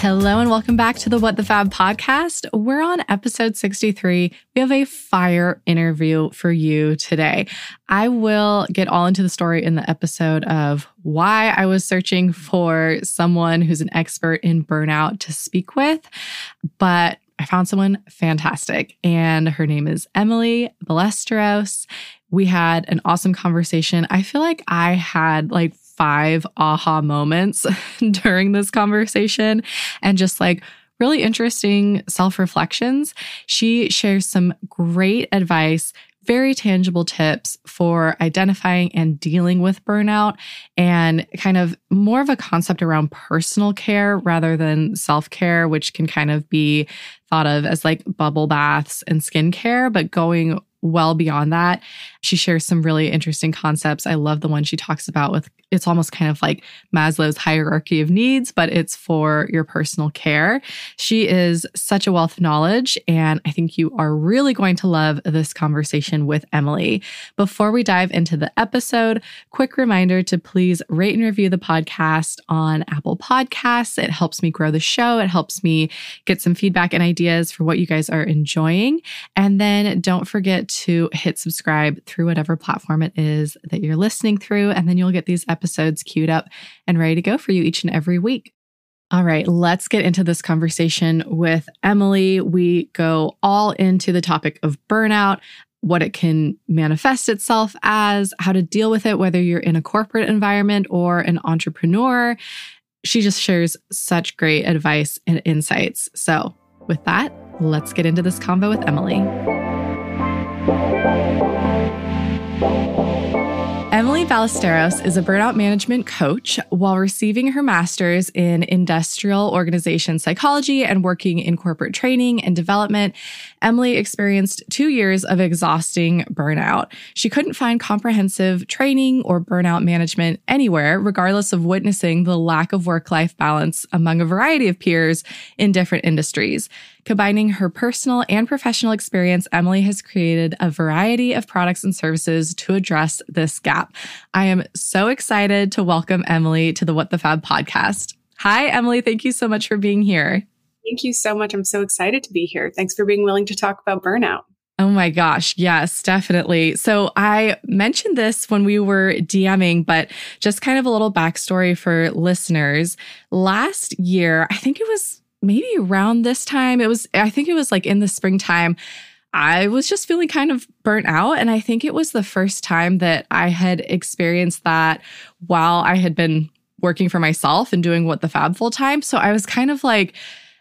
Hello and welcome back to the What the Fab podcast. We're on episode 63. We have a fire interview for you today. I will get all into the story in the episode of why I was searching for someone who's an expert in burnout to speak with, but I found someone fantastic, and her name is Emily Ballesteros. We had an awesome conversation. I feel like I had like five aha moments during this conversation and just like really interesting self reflections. She shares some great advice, very tangible tips for identifying and dealing with burnout and kind of more of a concept around personal care rather than self care, which can kind of be thought of as like bubble baths and skincare, but going well beyond that. She shares some really interesting concepts. I love the one she talks about with it's almost kind of like Maslow's hierarchy of needs, but it's for your personal care. She is such a wealth of knowledge, and I think you are really going to love this conversation with Emily. Before we dive into the episode, quick reminder to please rate and review the podcast on Apple Podcasts. It helps me grow the show, it helps me get some feedback and ideas for what you guys are enjoying. And then don't forget to hit subscribe through whatever platform it is that you're listening through, and then you'll get these episodes queued up and ready to go for you each and every week. All right, let's get into this conversation with Emily. We go all into the topic of burnout, what it can manifest itself as, how to deal with it, whether you're in a corporate environment or an entrepreneur. She just shares such great advice and insights. So, with that, let's get into this convo with Emily. Emily Ballesteros is a burnout management coach. While receiving her master's in industrial organization psychology and working in corporate training and development, Emily experienced two years of exhausting burnout. She couldn't find comprehensive training or burnout management anywhere, regardless of witnessing the lack of work life balance among a variety of peers in different industries. Combining her personal and professional experience, Emily has created a variety of products and services to address this gap. I am so excited to welcome Emily to the What the Fab podcast. Hi, Emily. Thank you so much for being here. Thank you so much. I'm so excited to be here. Thanks for being willing to talk about burnout. Oh my gosh. Yes, definitely. So I mentioned this when we were DMing, but just kind of a little backstory for listeners. Last year, I think it was maybe around this time, it was, I think it was like in the springtime. I was just feeling kind of burnt out. And I think it was the first time that I had experienced that while I had been working for myself and doing what the fab full time. So I was kind of like,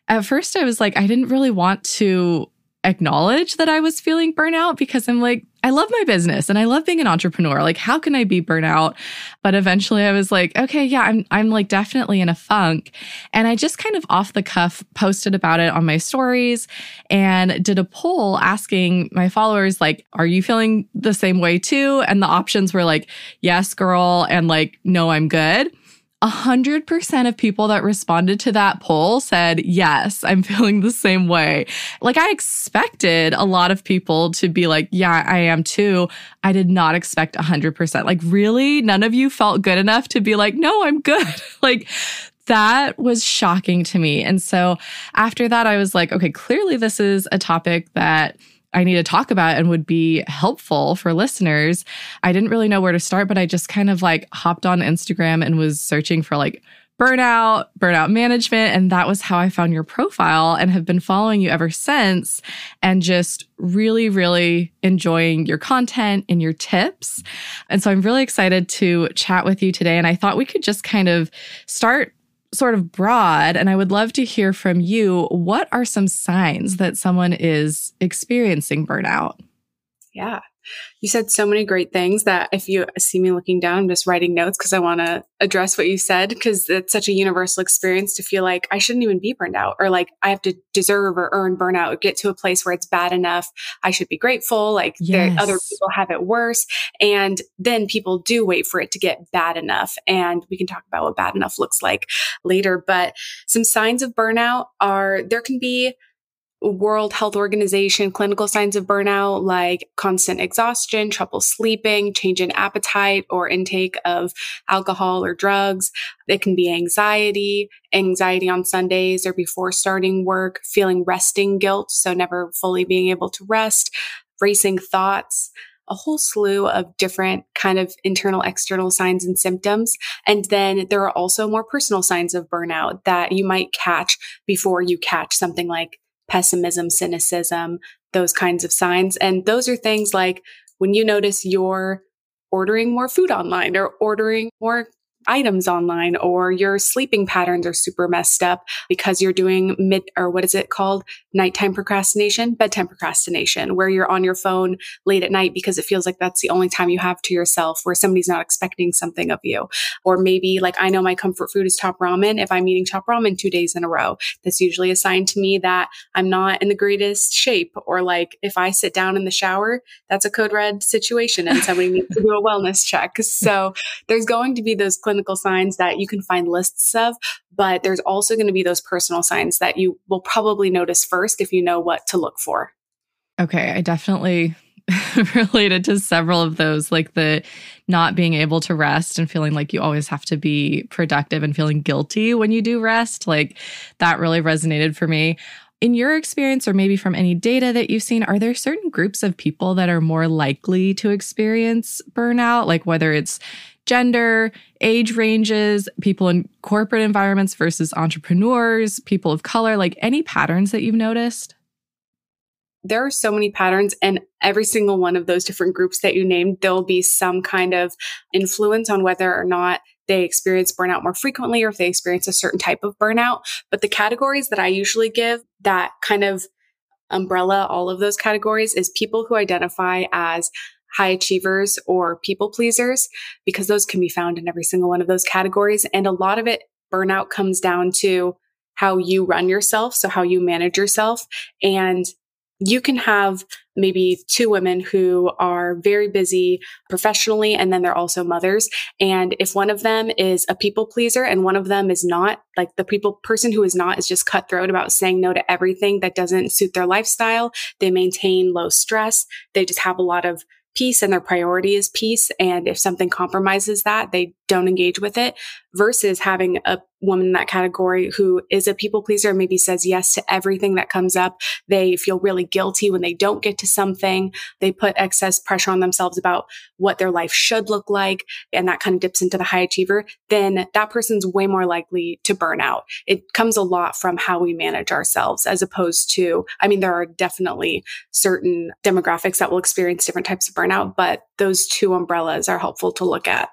at first I was like, I didn't really want to acknowledge that I was feeling burnout because I'm like, I love my business and I love being an entrepreneur. Like, how can I be burnout? But eventually I was like, okay, yeah, I'm, I'm like definitely in a funk. And I just kind of off the cuff posted about it on my stories and did a poll asking my followers, like, are you feeling the same way too? And the options were like, yes, girl. And like, no, I'm good. 100% of people that responded to that poll said, Yes, I'm feeling the same way. Like, I expected a lot of people to be like, Yeah, I am too. I did not expect 100%. Like, really? None of you felt good enough to be like, No, I'm good. like, that was shocking to me. And so after that, I was like, okay, clearly this is a topic that I need to talk about and would be helpful for listeners. I didn't really know where to start, but I just kind of like hopped on Instagram and was searching for like burnout, burnout management. And that was how I found your profile and have been following you ever since and just really, really enjoying your content and your tips. And so I'm really excited to chat with you today. And I thought we could just kind of start sort of broad, and I would love to hear from you. What are some signs that someone is experiencing burnout? Yeah. You said so many great things that if you see me looking down, I'm just writing notes because I want to address what you said because it's such a universal experience to feel like I shouldn't even be burned out or like I have to deserve or earn burnout or get to a place where it's bad enough. I should be grateful. Like yes. other people have it worse. And then people do wait for it to get bad enough. And we can talk about what bad enough looks like later. But some signs of burnout are there can be World Health Organization clinical signs of burnout like constant exhaustion, trouble sleeping, change in appetite or intake of alcohol or drugs. It can be anxiety, anxiety on Sundays or before starting work, feeling resting guilt. So never fully being able to rest, racing thoughts, a whole slew of different kind of internal, external signs and symptoms. And then there are also more personal signs of burnout that you might catch before you catch something like pessimism, cynicism, those kinds of signs. And those are things like when you notice you're ordering more food online or ordering more items online or your sleeping patterns are super messed up because you're doing mid or what is it called? Nighttime procrastination, bedtime procrastination, where you're on your phone late at night because it feels like that's the only time you have to yourself where somebody's not expecting something of you. Or maybe like I know my comfort food is top ramen. If I'm eating top ramen two days in a row, that's usually a sign to me that I'm not in the greatest shape. Or like if I sit down in the shower, that's a code red situation and somebody needs to do a wellness check. So there's going to be those clinical clinical signs that you can find lists of, but there's also going to be those personal signs that you will probably notice first if you know what to look for. Okay, I definitely related to several of those, like the not being able to rest and feeling like you always have to be productive and feeling guilty when you do rest. Like that really resonated for me. In your experience, or maybe from any data that you've seen, are there certain groups of people that are more likely to experience burnout? Like whether it's gender, age ranges, people in corporate environments versus entrepreneurs, people of color, like any patterns that you've noticed? There are so many patterns, and every single one of those different groups that you named, there'll be some kind of influence on whether or not they experience burnout more frequently or if they experience a certain type of burnout. But the categories that I usually give that kind of umbrella all of those categories is people who identify as high achievers or people pleasers because those can be found in every single one of those categories. And a lot of it, burnout comes down to how you run yourself. So how you manage yourself. And you can have maybe two women who are very busy professionally and then they're also mothers. And if one of them is a people pleaser and one of them is not, like the people person who is not is just cutthroat about saying no to everything that doesn't suit their lifestyle. They maintain low stress. They just have a lot of peace and their priority is peace. And if something compromises that, they don't engage with it versus having a woman in that category who is a people pleaser, maybe says yes to everything that comes up. They feel really guilty when they don't get to something. They put excess pressure on themselves about what their life should look like. And that kind of dips into the high achiever. Then that person's way more likely to burn out. It comes a lot from how we manage ourselves as opposed to, I mean, there are definitely certain demographics that will experience different types of burnout, but those two umbrellas are helpful to look at.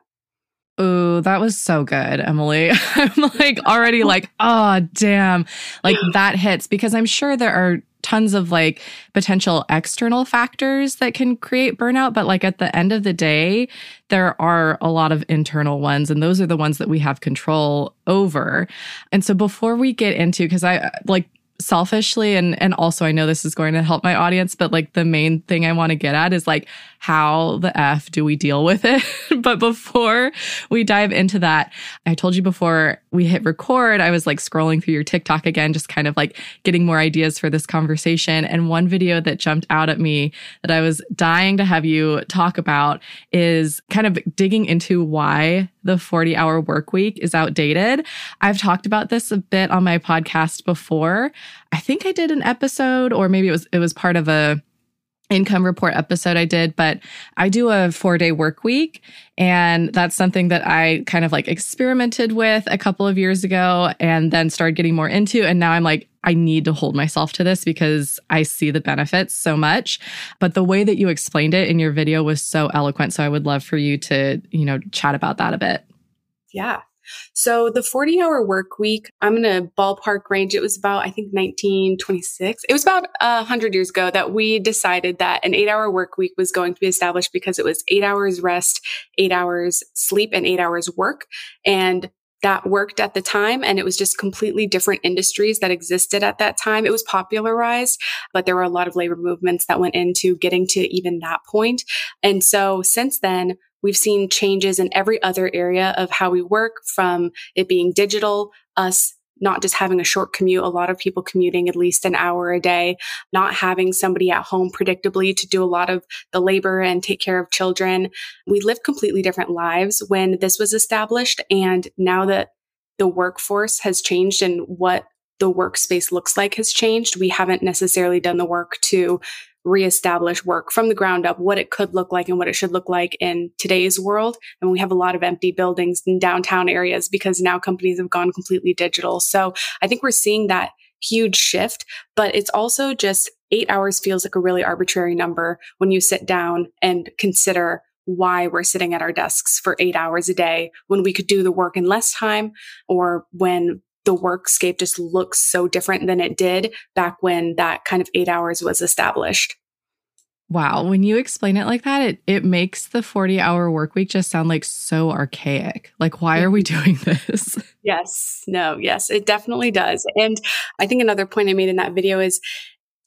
Oh, that was so good, Emily. I'm like already like, oh, damn. Like that hits because I'm sure there are tons of like potential external factors that can create burnout. But like at the end of the day, there are a lot of internal ones, and those are the ones that we have control over. And so before we get into, because I like selfishly and and also I know this is going to help my audience but like the main thing I want to get at is like how the f do we deal with it? But before we dive into that I told you before we hit record I was like scrolling through your TikTok again just kind of like getting more ideas for this conversation. And one video that jumped out at me that I was dying to have you talk about is kind of digging into why the 40 hour work week is outdated. I've talked about this a bit on my podcast before. I think I did an episode or maybe it was it was part of a income report episode I did, but I do a four day work week. And that's something that I kind of like experimented with a couple of years ago and then started getting more into. And now I'm like, I need to hold myself to this because I see the benefits so much. But the way that you explained it in your video was so eloquent. So I would love for you to, you know, chat about that a bit. Yeah. So the 40 hour work week, I'm going to ballpark range. It was about, I think, 1926. It was about a hundred years ago that we decided that an eight hour work week was going to be established because it was eight hours rest, eight hours sleep, and eight hours work. And that worked at the time. And it was just completely different industries that existed at that time. It was popularized, but there were a lot of labor movements that went into getting to even that point. And so since then, We've seen changes in every other area of how we work from it being digital, us not just having a short commute, a lot of people commuting at least an hour a day, not having somebody at home predictably to do a lot of the labor and take care of children. We lived completely different lives when this was established. And now that the workforce has changed and what the workspace looks like has changed, we haven't necessarily done the work to reestablish work from the ground up, what it could look like and what it should look like in today's world. And we have a lot of empty buildings in downtown areas because now companies have gone completely digital. So I think we're seeing that huge shift, but it's also just eight hours feels like a really arbitrary number when you sit down and consider why we're sitting at our desks for eight hours a day when we could do the work in less time or when the workscape just looks so different than it did back when that kind of eight hours was established. Wow. When you explain it like that, it, it makes the 40 hour work week just sound like so archaic. Like, why are we mm-hmm. doing this? Yes. No, yes, it definitely does. And I think another point I made in that video is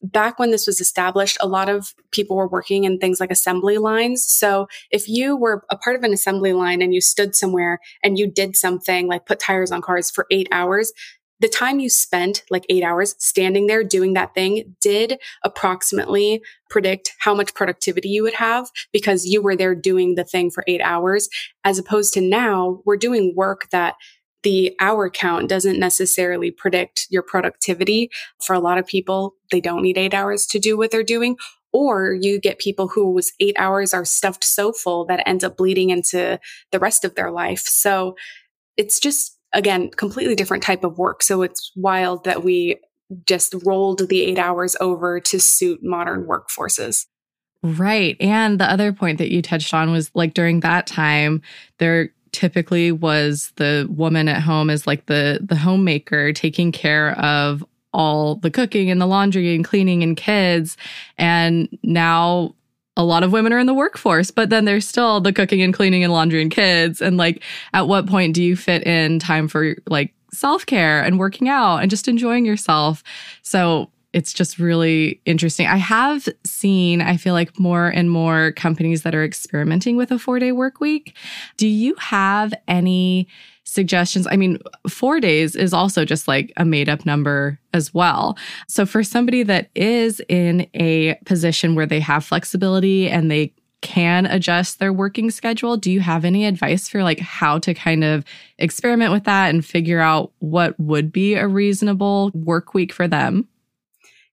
back when this was established, a lot of people were working in things like assembly lines. So if you were a part of an assembly line and you stood somewhere and you did something like put tires on cars for eight hours, the time you spent, like eight hours standing there doing that thing, did approximately predict how much productivity you would have because you were there doing the thing for eight hours. As opposed to now, we're doing work that the hour count doesn't necessarily predict your productivity. For a lot of people, they don't need eight hours to do what they're doing. Or you get people whose eight hours are stuffed so full that ends up bleeding into the rest of their life. So it's just, again, completely different type of work. So it's wild that we just rolled the eight hours over to suit modern workforces. Right. And the other point that you touched on was like during that time, there typically was the woman at home as like the the homemaker taking care of all the cooking and the laundry and cleaning and kids. And now a lot of women are in the workforce but then there's still the cooking and cleaning and laundry and kids. And like at what point do you fit in time for like self-care and working out and just enjoying yourself? So it's just really interesting. I have seen, I feel like, more and more companies that are experimenting with a four day work week. Do you have any suggestions? I mean, four days is also just like a made up number as well. So, for somebody that is in a position where they have flexibility and they can adjust their working schedule. Do you have any advice for like how to kind of experiment with that and figure out what would be a reasonable work week for them?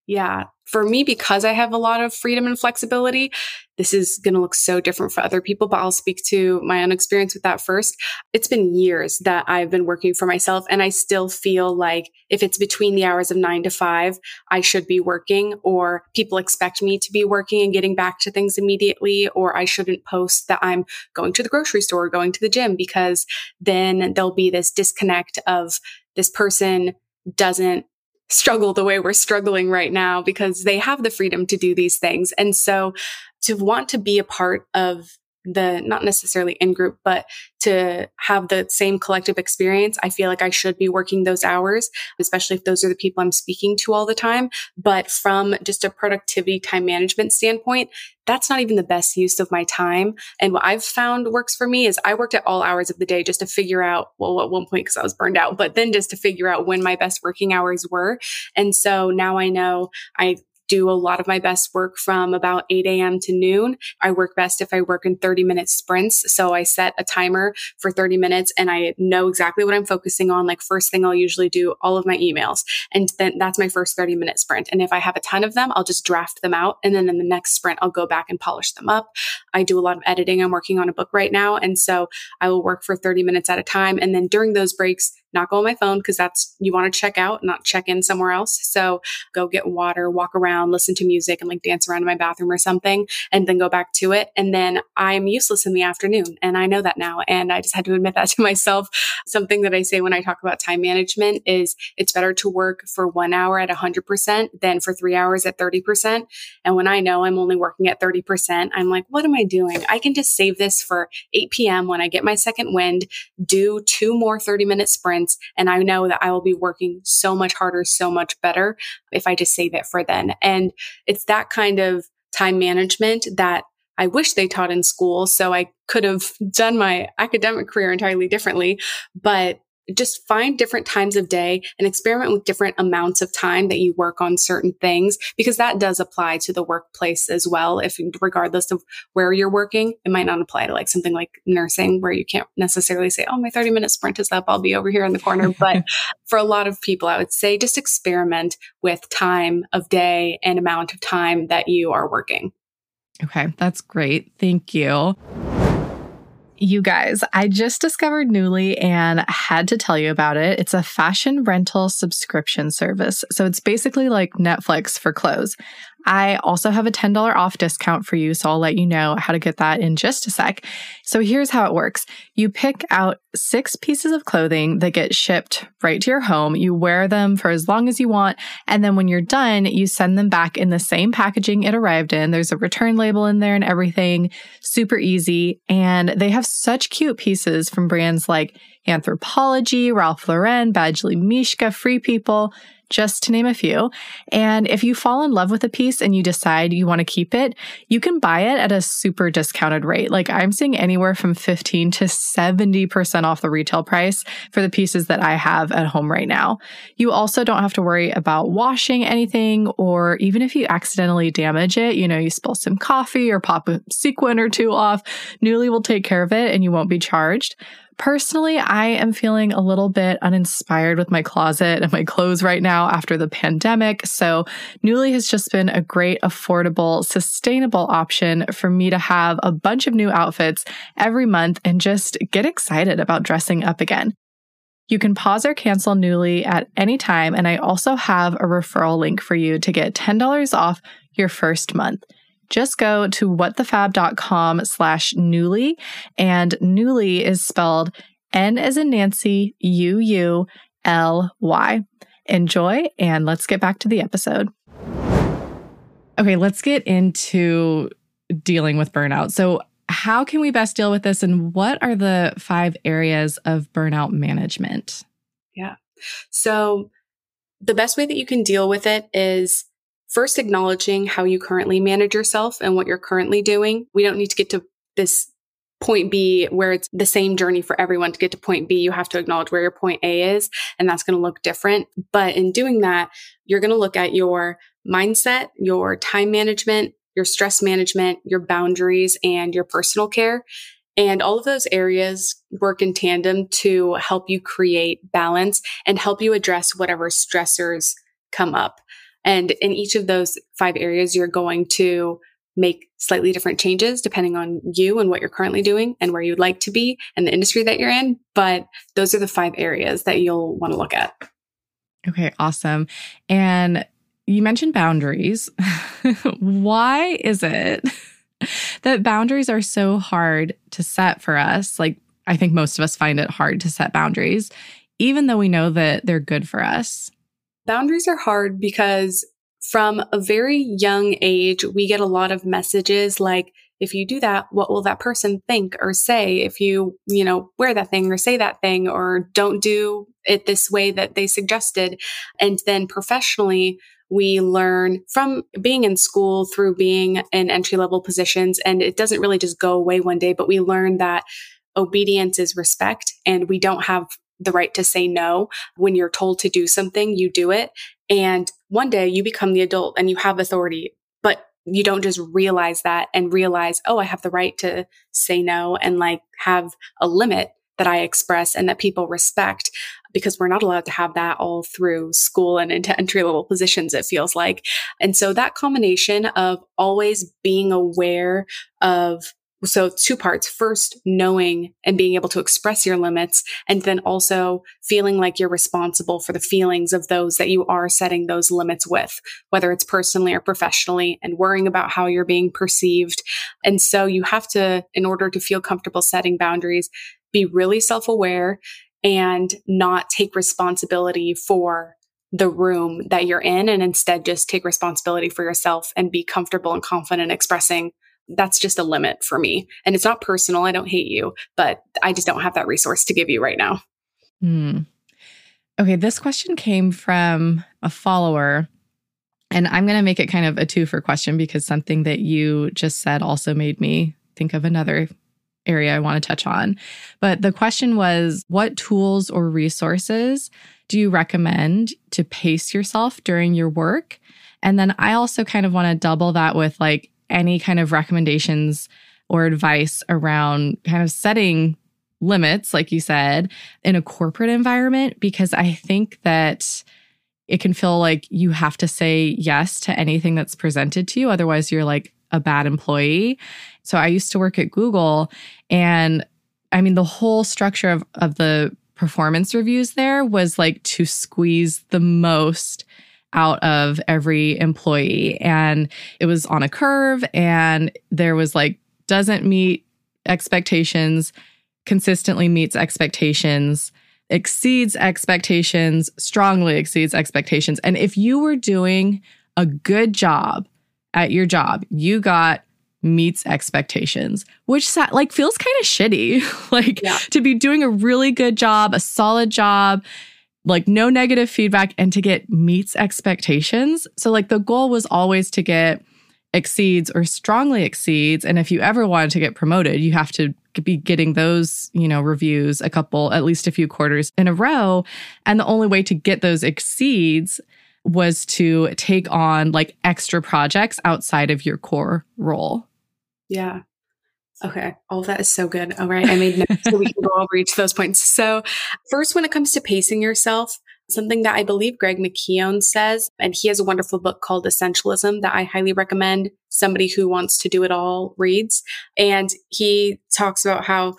Yeah. For me, because I have a lot of freedom and flexibility, this is going to look so different for other people, but I'll speak to my own experience with that first. It's been years that I've been working for myself and I still feel like if it's between the hours of nine to five, I should be working or people expect me to be working and getting back to things immediately, or I shouldn't post that I'm going to the grocery store or going to the gym because then there'll be this disconnect of this person doesn't struggle the way we're struggling right now because they have the freedom to do these things. And so to want to be a part of the not necessarily in group, but to have the same collective experience, I feel like I should be working those hours, especially if those are the people I'm speaking to all the time. But from just a productivity time management standpoint, that's not even the best use of my time. And what I've found works for me is I worked at all hours of the day just to figure out, well, at one point, because I was burned out, but then just to figure out when my best working hours were. And so now I know I do a lot of my best work from about 8 a.m. to noon. I work best if I work in 30 minute sprints. So I set a timer for 30 minutes and I know exactly what I'm focusing on. Like first thing I'll usually do all of my emails and then that's my first 30 minute sprint. And if I have a ton of them, I'll just draft them out. And then in the next sprint, I'll go back and polish them up. I do a lot of editing. I'm working on a book right now. And so I will work for 30 minutes at a time. And then during those breaks, not go on my phone because that's you want to check out, not check in somewhere else. So go get water, walk around around, listen to music and like dance around in my bathroom or something and then go back to it. And then I'm useless in the afternoon. And I know that now. And I just had to admit that to myself. Something that I say when I talk about time management is it's better to work for one hour at 100% than for three hours at 30%. And when I know I'm only working at 30%, I'm like, what am I doing? I can just save this for 8 p.m. when I get my second wind, do two more 30 minute sprints. And I know that I will be working so much harder, so much better if I just save it for then. And it's that kind of time management that I wish they taught in school. So I could have done my academic career entirely differently. But just find different times of day and experiment with different amounts of time that you work on certain things because that does apply to the workplace as well. If regardless of where you're working, it might not apply to like something like nursing where you can't necessarily say, Oh, my 30 minute sprint is up. I'll be over here in the corner. But for a lot of people, I would say just experiment with time of day and amount of time that you are working. Okay. That's great. Thank you. You guys, I just discovered Nuuly and had to tell you about it. It's a fashion rental subscription service. So it's basically like Netflix for clothes. I also have a $10 off discount for you, so I'll let you know how to get that in just a sec. So here's how it works. You pick out six pieces of clothing that get shipped right to your home. You wear them for as long as you want. And then when you're done, you send them back in the same packaging it arrived in. There's a return label in there and everything. Super easy. And they have such cute pieces from brands like Anthropologie, Ralph Lauren, Badgley Mischka, Free People just to name a few. And if you fall in love with a piece and you decide you want to keep it, you can buy it at a super discounted rate. Like I'm seeing anywhere from 15 to 70% off the retail price for the pieces that I have at home right now. You also don't have to worry about washing anything, or even if you accidentally damage it, you know, you spill some coffee or pop a sequin or two off, Nuuly will take care of it and you won't be charged. Personally, I am feeling a little bit uninspired with my closet and my clothes right now after the pandemic. So Nuuly has just been a great, affordable, sustainable option for me to have a bunch of new outfits every month and just get excited about dressing up again. You can pause or cancel Nuuly at any time. And I also have a referral link for you to get $10 off your first month just go to whatthefab.com slash nuuly. and nuuly is spelled N as in Nancy, U U L Y. Enjoy and let's get back to the episode. Okay, let's get into dealing with burnout. So, how can we best deal with this and what are the five areas of burnout management? Yeah. So, the best way that you can deal with it is first acknowledging how you currently manage yourself and what you're currently doing. We don't need to get to this point B where it's the same journey for everyone to get to point B. You have to acknowledge where your point A is, and that's going to look different. But in doing that, you're going to look at your mindset, your time management, your stress management, your boundaries, and your personal care. And all of those areas work in tandem to help you create balance and help you address whatever stressors come up. And in each of those five areas, you're going to make slightly different changes depending on you and what you're currently doing and where you'd like to be and the industry that you're in. But those are the five areas that you'll want to look at. Okay, awesome. And you mentioned boundaries. Why is it that boundaries are so hard to set for us? Like, I think most of us find it hard to set boundaries, even though we know that they're good for us. Boundaries are hard because from a very young age, we get a lot of messages like, if you do that, what will that person think or say? If you, you know, wear that thing or say that thing or don't do it this way that they suggested. And then professionally, we learn from being in school through being in entry level positions. And it doesn't really just go away one day, but we learn that obedience is respect and we don't have the right to say no. When you're told to do something, you do it. And one day you become the adult and you have authority, but you don't just realize that and realize, oh, I have the right to say no and like have a limit that I express and that people respect because we're not allowed to have that all through school and into entry level positions, it feels like. And so that combination of always being aware of so two parts. First, knowing and being able to express your limits, and then also feeling like you're responsible for the feelings of those that you are setting those limits with, whether it's personally or professionally, and worrying about how you're being perceived. And so you have to, in order to feel comfortable setting boundaries, be really self aware and not take responsibility for the room that you're in and instead just take responsibility for yourself and be comfortable and confident expressing that's just a limit for me. And it's not personal. I don't hate you, but I just don't have that resource to give you right now. Hmm. Okay, this question came from a follower. And I'm going to make it kind of a two for question because something that you just said also made me think of another area I want to touch on. But the question was what tools or resources do you recommend to pace yourself during your work? And then I also kind of want to double that with like any kind of recommendations or advice around kind of setting limits, like you said, in a corporate environment, because I think that it can feel like you have to say yes to anything that's presented to you. Otherwise, you're like a bad employee. So I used to work at Google, and I mean, the whole structure of, of the performance reviews there was like to squeeze the most out of every employee. And it was on a curve, and there was like, doesn't meet expectations, consistently meets expectations, exceeds expectations, strongly exceeds expectations. And if you were doing a good job at your job, you got meets expectations, which like feels kind of shitty. like yeah. to be doing a really good job, a solid job, like no negative feedback and to get meets expectations. So like the goal was always to get exceeds or strongly exceeds and if you ever wanted to get promoted, you have to be getting those, you know, reviews a couple at least a few quarters in a row and the only way to get those exceeds was to take on like extra projects outside of your core role. Yeah. Okay. All that is so good. All right. I made notes so we can go over each of those points. So, first, when it comes to pacing yourself, something that I believe Greg McKeown says, and he has a wonderful book called Essentialism that I highly recommend somebody who wants to do it all reads. And he talks about how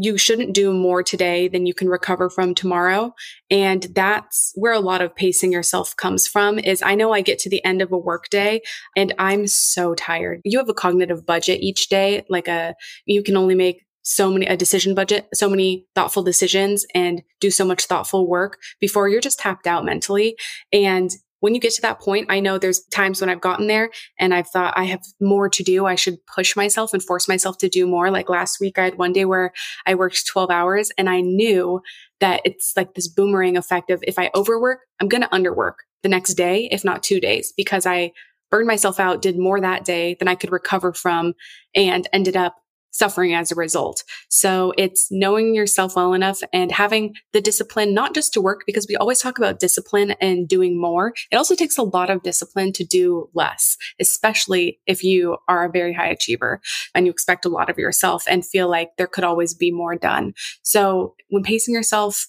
you shouldn't do more today than you can recover from tomorrow. And that's where a lot of pacing yourself comes from is I know I get to the end of a workday and I'm so tired. You have a cognitive budget each day, like a, you can only make so many, a decision budget, so many thoughtful decisions and do so much thoughtful work before you're just tapped out mentally. And when you get to that point, I know there's times when I've gotten there and I've thought I have more to do. I should push myself and force myself to do more. Like last week, I had one day where I worked 12 hours and I knew that it's like this boomerang effect of if I overwork, I'm going to underwork the next day, if not two days, because I burned myself out, did more that day than I could recover from and ended up suffering as a result. So it's knowing yourself well enough and having the discipline, not just to work, because we always talk about discipline and doing more. It also takes a lot of discipline to do less, especially if you are a very high achiever and you expect a lot of yourself and feel like there could always be more done. So when pacing yourself,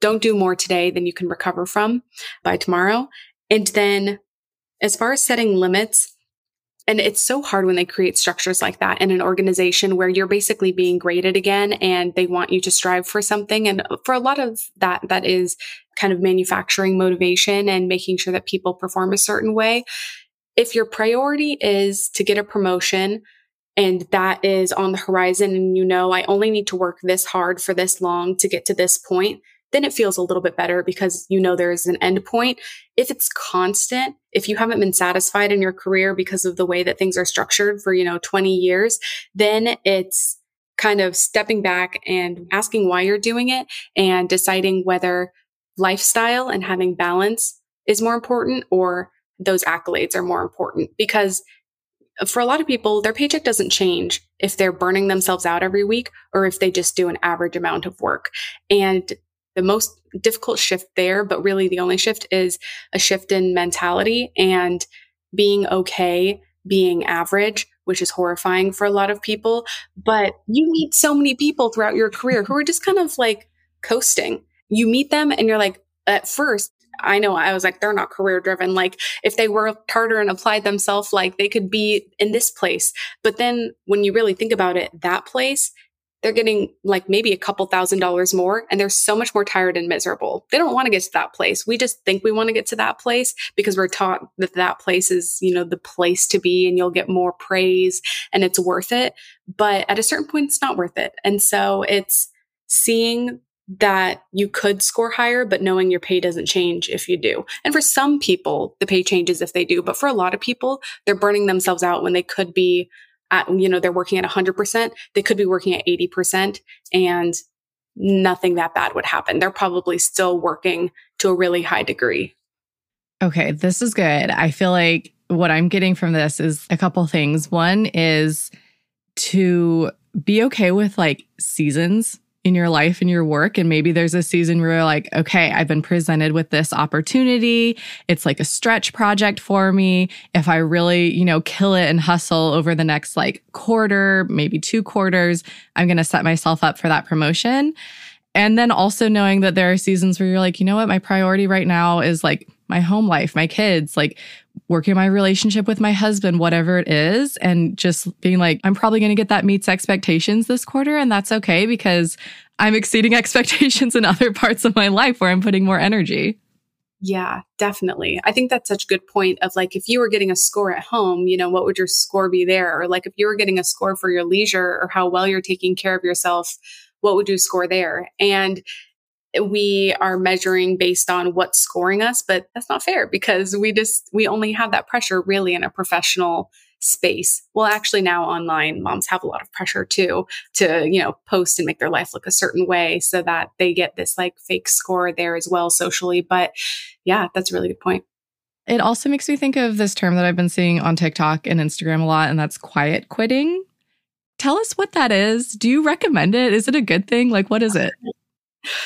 don't do more today than you can recover from by tomorrow. And then as far as setting limits, and it's so hard when they create structures like that in an organization where you're basically being graded again and they want you to strive for something. And for a lot of that, that is kind of manufacturing motivation and making sure that people perform a certain way. If your priority is to get a promotion and that is on the horizon and you know, I only need to work this hard for this long to get to this point, then it feels a little bit better because you know there's an end point. If it's constant, if you haven't been satisfied in your career because of the way that things are structured for, you know, 20 years, then it's kind of stepping back and asking why you're doing it and deciding whether lifestyle and having balance is more important or those accolades are more important because for a lot of people, their paycheck doesn't change if they're burning themselves out every week or if they just do an average amount of work. And the most difficult shift there, but really the only shift is a shift in mentality and being okay being average, which is horrifying for a lot of people. But you meet so many people throughout your career who are just kind of like coasting. You meet them and you're like, at first, I know I was like, they're not career driven. Like if they worked harder and applied themselves, like they could be in this place. But then when you really think about it, that place, they're getting like maybe a couple thousand dollars more and they're so much more tired and miserable. They don't want to get to that place. We just think we want to get to that place because we're taught that that place is, you know, the place to be and you'll get more praise and it's worth it. But at a certain point, it's not worth it. And so it's seeing that you could score higher, but knowing your pay doesn't change if you do. And for some people, the pay changes if they do. But for a lot of people, they're burning themselves out when they could be at, you know, they're working at 100%. They could be working at 80% and nothing that bad would happen. They're probably still working to a really high degree. Okay, this is good. I feel like what I'm getting from this is a couple things. One is to be okay with like seasons in your life and your work. And maybe there's a season where you're like, okay, I've been presented with this opportunity. It's like a stretch project for me. If I really, you know, kill it and hustle over the next like quarter, maybe two quarters, I'm going to set myself up for that promotion. And then also knowing that there are seasons where you're like, you know what, my priority right now is like my home life, my kids, like working my relationship with my husband, whatever it is, and just being like, I'm probably going to get that meets expectations this quarter. And that's okay because I'm exceeding expectations in other parts of my life where I'm putting more energy. Yeah, definitely. I think that's such a good point of like, if you were getting a score at home, you know, what would your score be there? Or like, if you were getting a score for your leisure or how well you're taking care of yourself, what would you score there? And we are measuring based on what's scoring us, but that's not fair because we just, we only have that pressure really in a professional space. Well, actually now online moms have a lot of pressure too to, you know, post and make their life look a certain way so that they get this like fake score there as well socially. But yeah, that's a really good point. It also makes me think of this term that I've been seeing on TikTok and Instagram a lot, and that's quiet quitting. Tell us what that is. Do you recommend it? Is it a good thing? Like, what is it?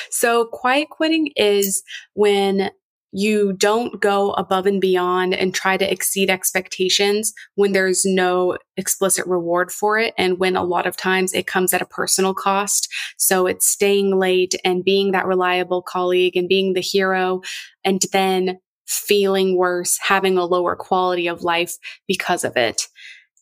So, quiet quitting is when you don't go above and beyond and try to exceed expectations when there's no explicit reward for it. And when a lot of times it comes at a personal cost. So it's staying late and being that reliable colleague and being the hero and then feeling worse, having a lower quality of life because of it.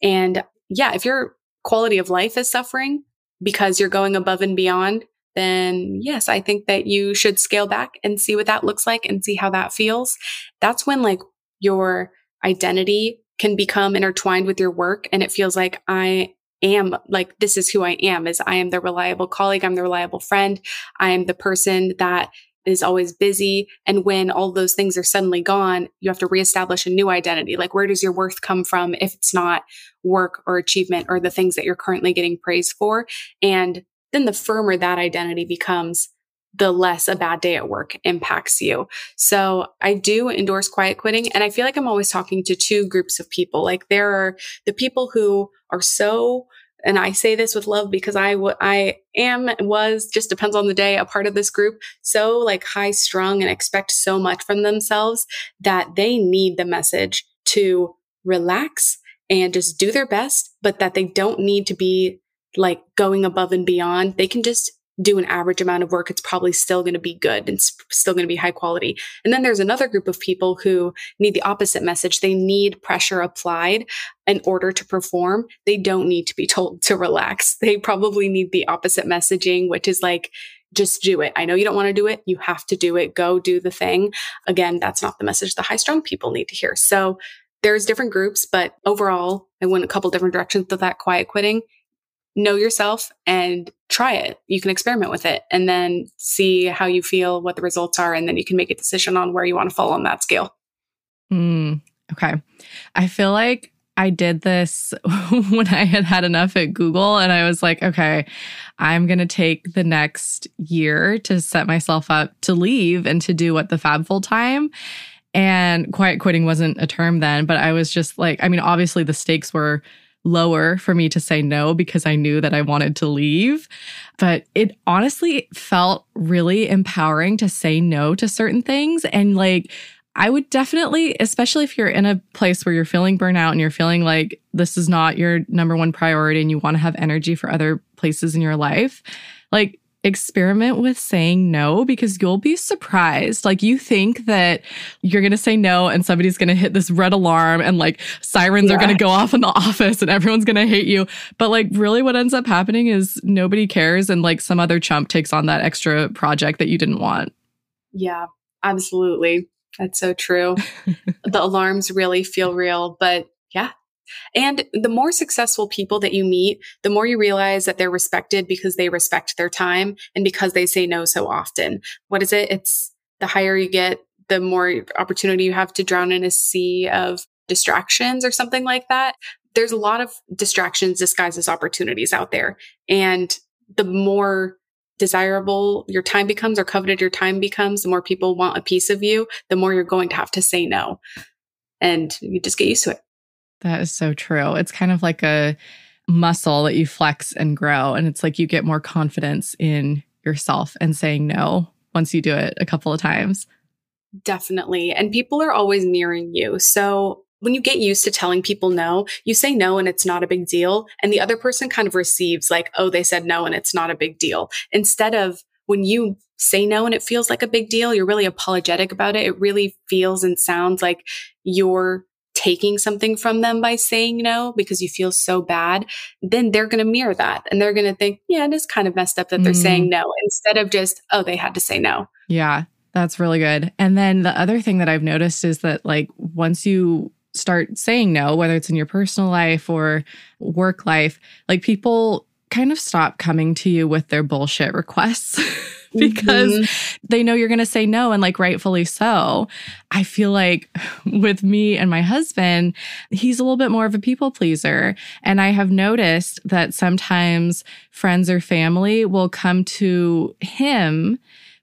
And yeah, if your quality of life is suffering because you're going above and beyond, then yes, I think that you should scale back and see what that looks like and see how that feels. That's when like your identity can become intertwined with your work and it feels like I am like this is who I am is I am the reliable colleague, I'm the reliable friend, I am the person that is always busy. And when all those things are suddenly gone, you have to reestablish a new identity. Like, where does your worth come from if it's not work or achievement or the things that you're currently getting praised for? And then the firmer that identity becomes, the less a bad day at work impacts you. So I do endorse quiet quitting. And I feel like I'm always talking to two groups of people. Like there are the people who are so and I say this with love because I, w- I am, was, just depends on the day, a part of this group, so like high strung and expect so much from themselves that they need the message to relax and just do their best, but that they don't need to be like going above and beyond. They can just do an average amount of work. It's probably still going to be good and still going to be high quality. And then there's another group of people who need the opposite message. They need pressure applied in order to perform. They don't need to be told to relax. They probably need the opposite messaging, which is like, just do it. I know you don't want to do it. You have to do it. Go do the thing. Again, that's not the message the high strung people need to hear. So there's different groups, but overall, I went a couple different directions with that quiet quitting know yourself and try it. You can experiment with it and then see how you feel, what the results are, and then you can make a decision on where you want to fall on that scale. Mm, okay. I feel like I did this when I had had enough at Google and I was like, okay, I'm going to take the next year to set myself up to leave and to do what the fab full time. And quiet quitting wasn't a term then, but I was just like, I mean, obviously the stakes were lower for me to say no because I knew that I wanted to leave. But it honestly felt really empowering to say no to certain things. And like, I would definitely, especially if you're in a place where you're feeling burnout and you're feeling like this is not your number one priority and you want to have energy for other places in your life, like experiment with saying no because you'll be surprised. Like you think that you're going to say no and somebody's going to hit this red alarm and like sirens yeah. are going to go off in the office and everyone's going to hate you. But like really what ends up happening is nobody cares and like some other chump takes on that extra project that you didn't want. Yeah, absolutely. That's so true. the alarms really feel real, but yeah, and the more successful people that you meet, the more you realize that they're respected because they respect their time and because they say no so often. What is it? It's the higher you get, the more opportunity you have to drown in a sea of distractions or something like that. There's a lot of distractions disguised as opportunities out there. And the more desirable your time becomes or coveted your time becomes, the more people want a piece of you, the more you're going to have to say no. And you just get used to it. That is so true. It's kind of like a muscle that you flex and grow. And it's like you get more confidence in yourself and saying no once you do it a couple of times. Definitely. And people are always mirroring you. So when you get used to telling people no, you say no and it's not a big deal. And the other person kind of receives like, oh, they said no and it's not a big deal. Instead of when you say no and it feels like a big deal, you're really apologetic about it. It really feels and sounds like you're taking something from them by saying no because you feel so bad, then they're going to mirror that and they're going to think, yeah, it is kind of messed up that they're mm. saying no instead of just, oh, they had to say no. Yeah, that's really good. And then the other thing that I've noticed is that, like, once you start saying no, whether it's in your personal life or work life, like people kind of stop coming to you with their bullshit requests. because mm-hmm. they know you're going to say no and like rightfully so. I feel like with me and my husband, he's a little bit more of a people pleaser. And I have noticed that sometimes friends or family will come to him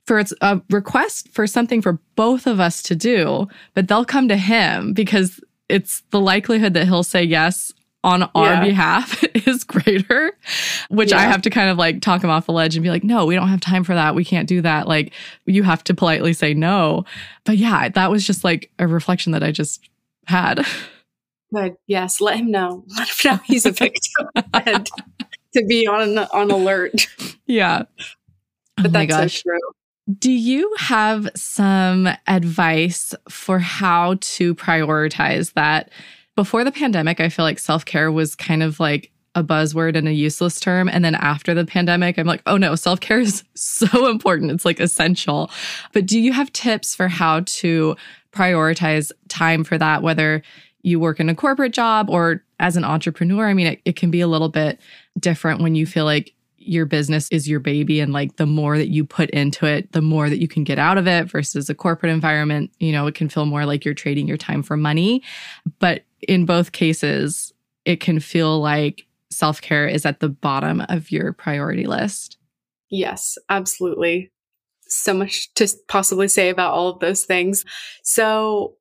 for it's a request for something for both of us to do, but they'll come to him because it's the likelihood that he'll say yes on our yeah. behalf is greater, which yeah. I have to kind of like talk him off the ledge and be like, no, we don't have time for that. We can't do that. Like, you have to politely say no. But yeah, that was just like a reflection that I just had. Good. Yes. Let him know. Let him know he's a victim and to be on on alert. Yeah. But oh that's gosh. so true. Do you have some advice for how to prioritize that? Before the pandemic, I feel like self care was kind of like a buzzword and a useless term. And then after the pandemic, I'm like, oh no, self care is so important. It's like essential. But do you have tips for how to prioritize time for that, whether you work in a corporate job or as an entrepreneur? I mean, it, it can be a little bit different when you feel like your business is your baby and like the more that you put into it the more that you can get out of it versus a corporate environment you know it can feel more like you're trading your time for money. But in both cases it can feel like self-care is at the bottom of your priority list. Yes absolutely. So much to possibly say about all of those things. So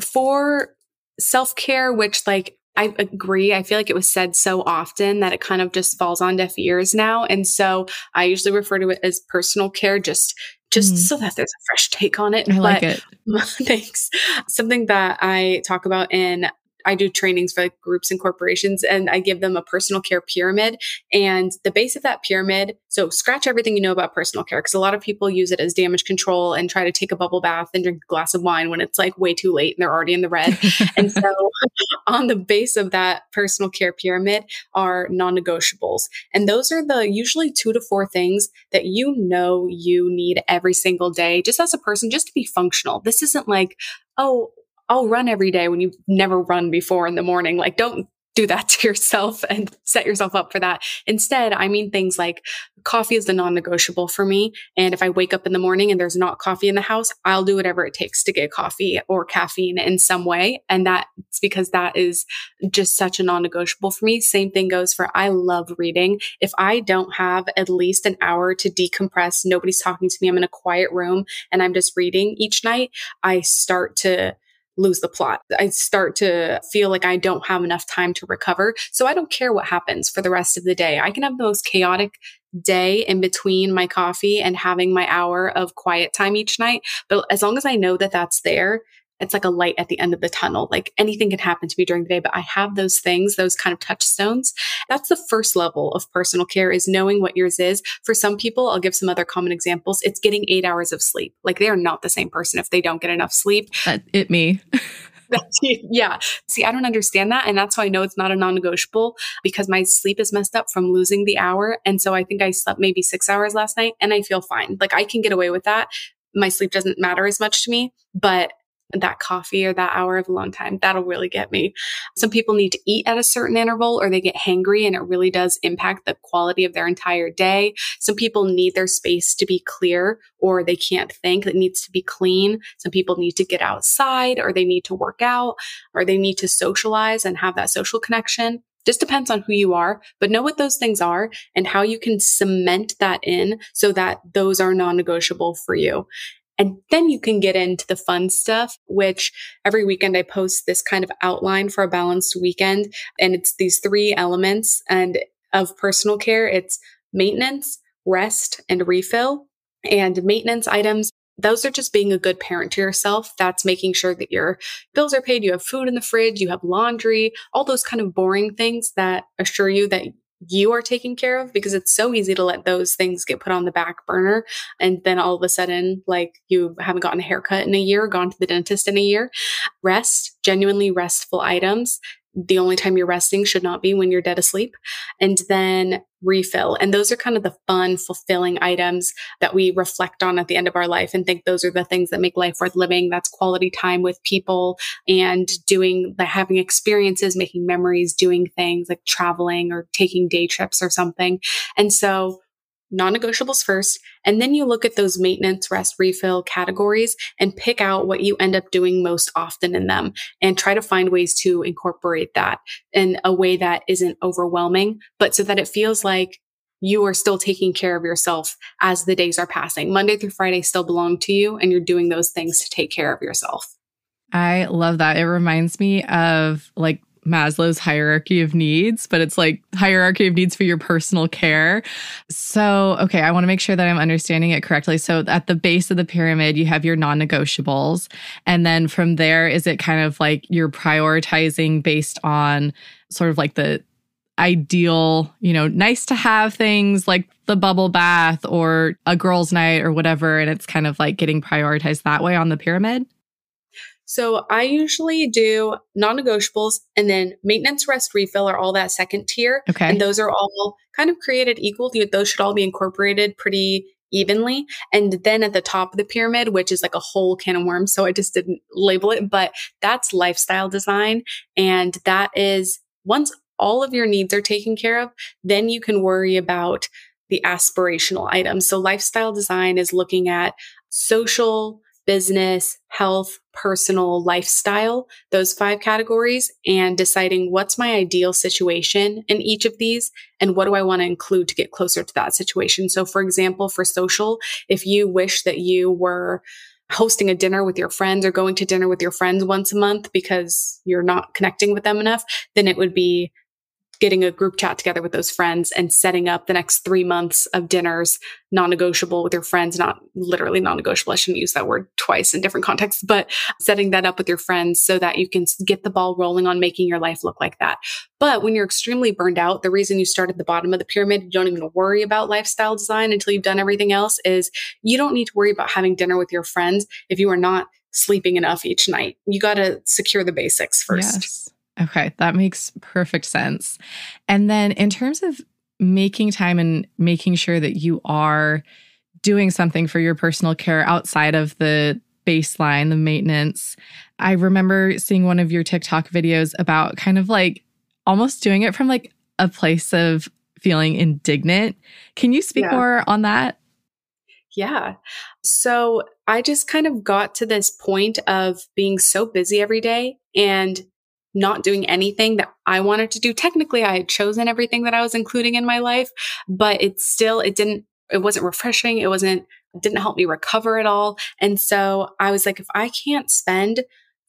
for self-care which like I agree. I feel like it was said so often that it kind of just falls on deaf ears now. And so I usually refer to it as personal care, just just mm. so that there's a fresh take on it. I but, like it. thanks. Something that I talk about in I do trainings for groups and corporations and I give them a personal care pyramid. And the base of that pyramid, so scratch everything you know about personal care, because a lot of people use it as damage control and try to take a bubble bath and drink a glass of wine when it's like way too late and they're already in the red. and so on the base of that personal care pyramid are non negotiables. And those are the usually two to four things that you know you need every single day, just as a person, just to be functional. This isn't like, oh, I'll run every day when you've never run before in the morning. Like, don't do that to yourself and set yourself up for that. Instead, I mean things like coffee is the non-negotiable for me. And if I wake up in the morning and there's not coffee in the house, I'll do whatever it takes to get coffee or caffeine in some way. And that's because that is just such a non-negotiable for me. Same thing goes for I love reading. If I don't have at least an hour to decompress, nobody's talking to me, I'm in a quiet room and I'm just reading each night, I start to lose the plot. I start to feel like I don't have enough time to recover. So I don't care what happens for the rest of the day. I can have the most chaotic day in between my coffee and having my hour of quiet time each night. But as long as I know that that's there, it's like a light at the end of the tunnel. Like anything can happen to me during the day, but I have those things, those kind of touchstones. That's the first level of personal care is knowing what yours is. For some people, I'll give some other common examples. It's getting eight hours of sleep. Like they are not the same person if they don't get enough sleep. Uh, it me. yeah. See, I don't understand that. And that's why I know it's not a non negotiable because my sleep is messed up from losing the hour. And so I think I slept maybe six hours last night and I feel fine. Like I can get away with that. My sleep doesn't matter as much to me, but that coffee or that hour of alone time. That'll really get me. Some people need to eat at a certain interval or they get hangry and it really does impact the quality of their entire day. Some people need their space to be clear or they can't think. It needs to be clean. Some people need to get outside or they need to work out or they need to socialize and have that social connection. Just depends on who you are, but know what those things are and how you can cement that in so that those are non negotiable for you. And then you can get into the fun stuff, which every weekend I post this kind of outline for a balanced weekend. And it's these three elements and of personal care. It's maintenance, rest, and refill. And maintenance items, those are just being a good parent to yourself. That's making sure that your bills are paid, you have food in the fridge, you have laundry, all those kind of boring things that assure you that you are taken care of because it's so easy to let those things get put on the back burner. And then all of a sudden, like you haven't gotten a haircut in a year, gone to the dentist in a year. Rest, genuinely restful items the only time you're resting should not be when you're dead asleep. And then refill. And those are kind of the fun, fulfilling items that we reflect on at the end of our life and think those are the things that make life worth living. That's quality time with people and doing, the having experiences, making memories, doing things like traveling or taking day trips or something. And so non-negotiables first, and then you look at those maintenance, rest, refill categories and pick out what you end up doing most often in them and try to find ways to incorporate that in a way that isn't overwhelming, but so that it feels like you are still taking care of yourself as the days are passing. Monday through Friday still belong to you and you're doing those things to take care of yourself. I love that. It reminds me of like Maslow's hierarchy of needs, but it's like hierarchy of needs for your personal care. So, okay, I want to make sure that I'm understanding it correctly. So, at the base of the pyramid, you have your non negotiables. And then from there, is it kind of like you're prioritizing based on sort of like the ideal, you know, nice to have things like the bubble bath or a girls' night or whatever. And it's kind of like getting prioritized that way on the pyramid? So I usually do non-negotiables and then maintenance, rest, refill are all that second tier. Okay. And those are all kind of created equal. Those should all be incorporated pretty evenly. And then at the top of the pyramid, which is like a whole can of worms. So I just didn't label it, but that's lifestyle design. And that is once all of your needs are taken care of, then you can worry about the aspirational items. So lifestyle design is looking at social, business, health, personal, lifestyle, those five categories, and deciding what's my ideal situation in each of these and what do I want to include to get closer to that situation. So, for example, for social, if you wish that you were hosting a dinner with your friends or going to dinner with your friends once a month because you're not connecting with them enough, then it would be getting a group chat together with those friends and setting up the next three months of dinners non-negotiable with your friends not literally non-negotiable i shouldn't use that word twice in different contexts but setting that up with your friends so that you can get the ball rolling on making your life look like that. But when you're extremely burned out the reason you start at the bottom of the pyramid you don't even worry about lifestyle design until you've done everything else is you don't need to worry about having dinner with your friends if you are not sleeping enough each night. You got to secure the basics first. Yes. Okay, that makes perfect sense. And then in terms of making time and making sure that you are doing something for your personal care outside of the baseline, the maintenance, I remember seeing one of your TikTok videos about kind of like almost doing it from like a place of feeling indignant. Can you speak yeah. more on that? Yeah. So I just kind of got to this point of being so busy every day and not doing anything that I wanted to do. Technically, I had chosen everything that I was including in my life, but it still, it didn't, it wasn't refreshing. It wasn't, it didn't help me recover at all. And so I was like, if I can't spend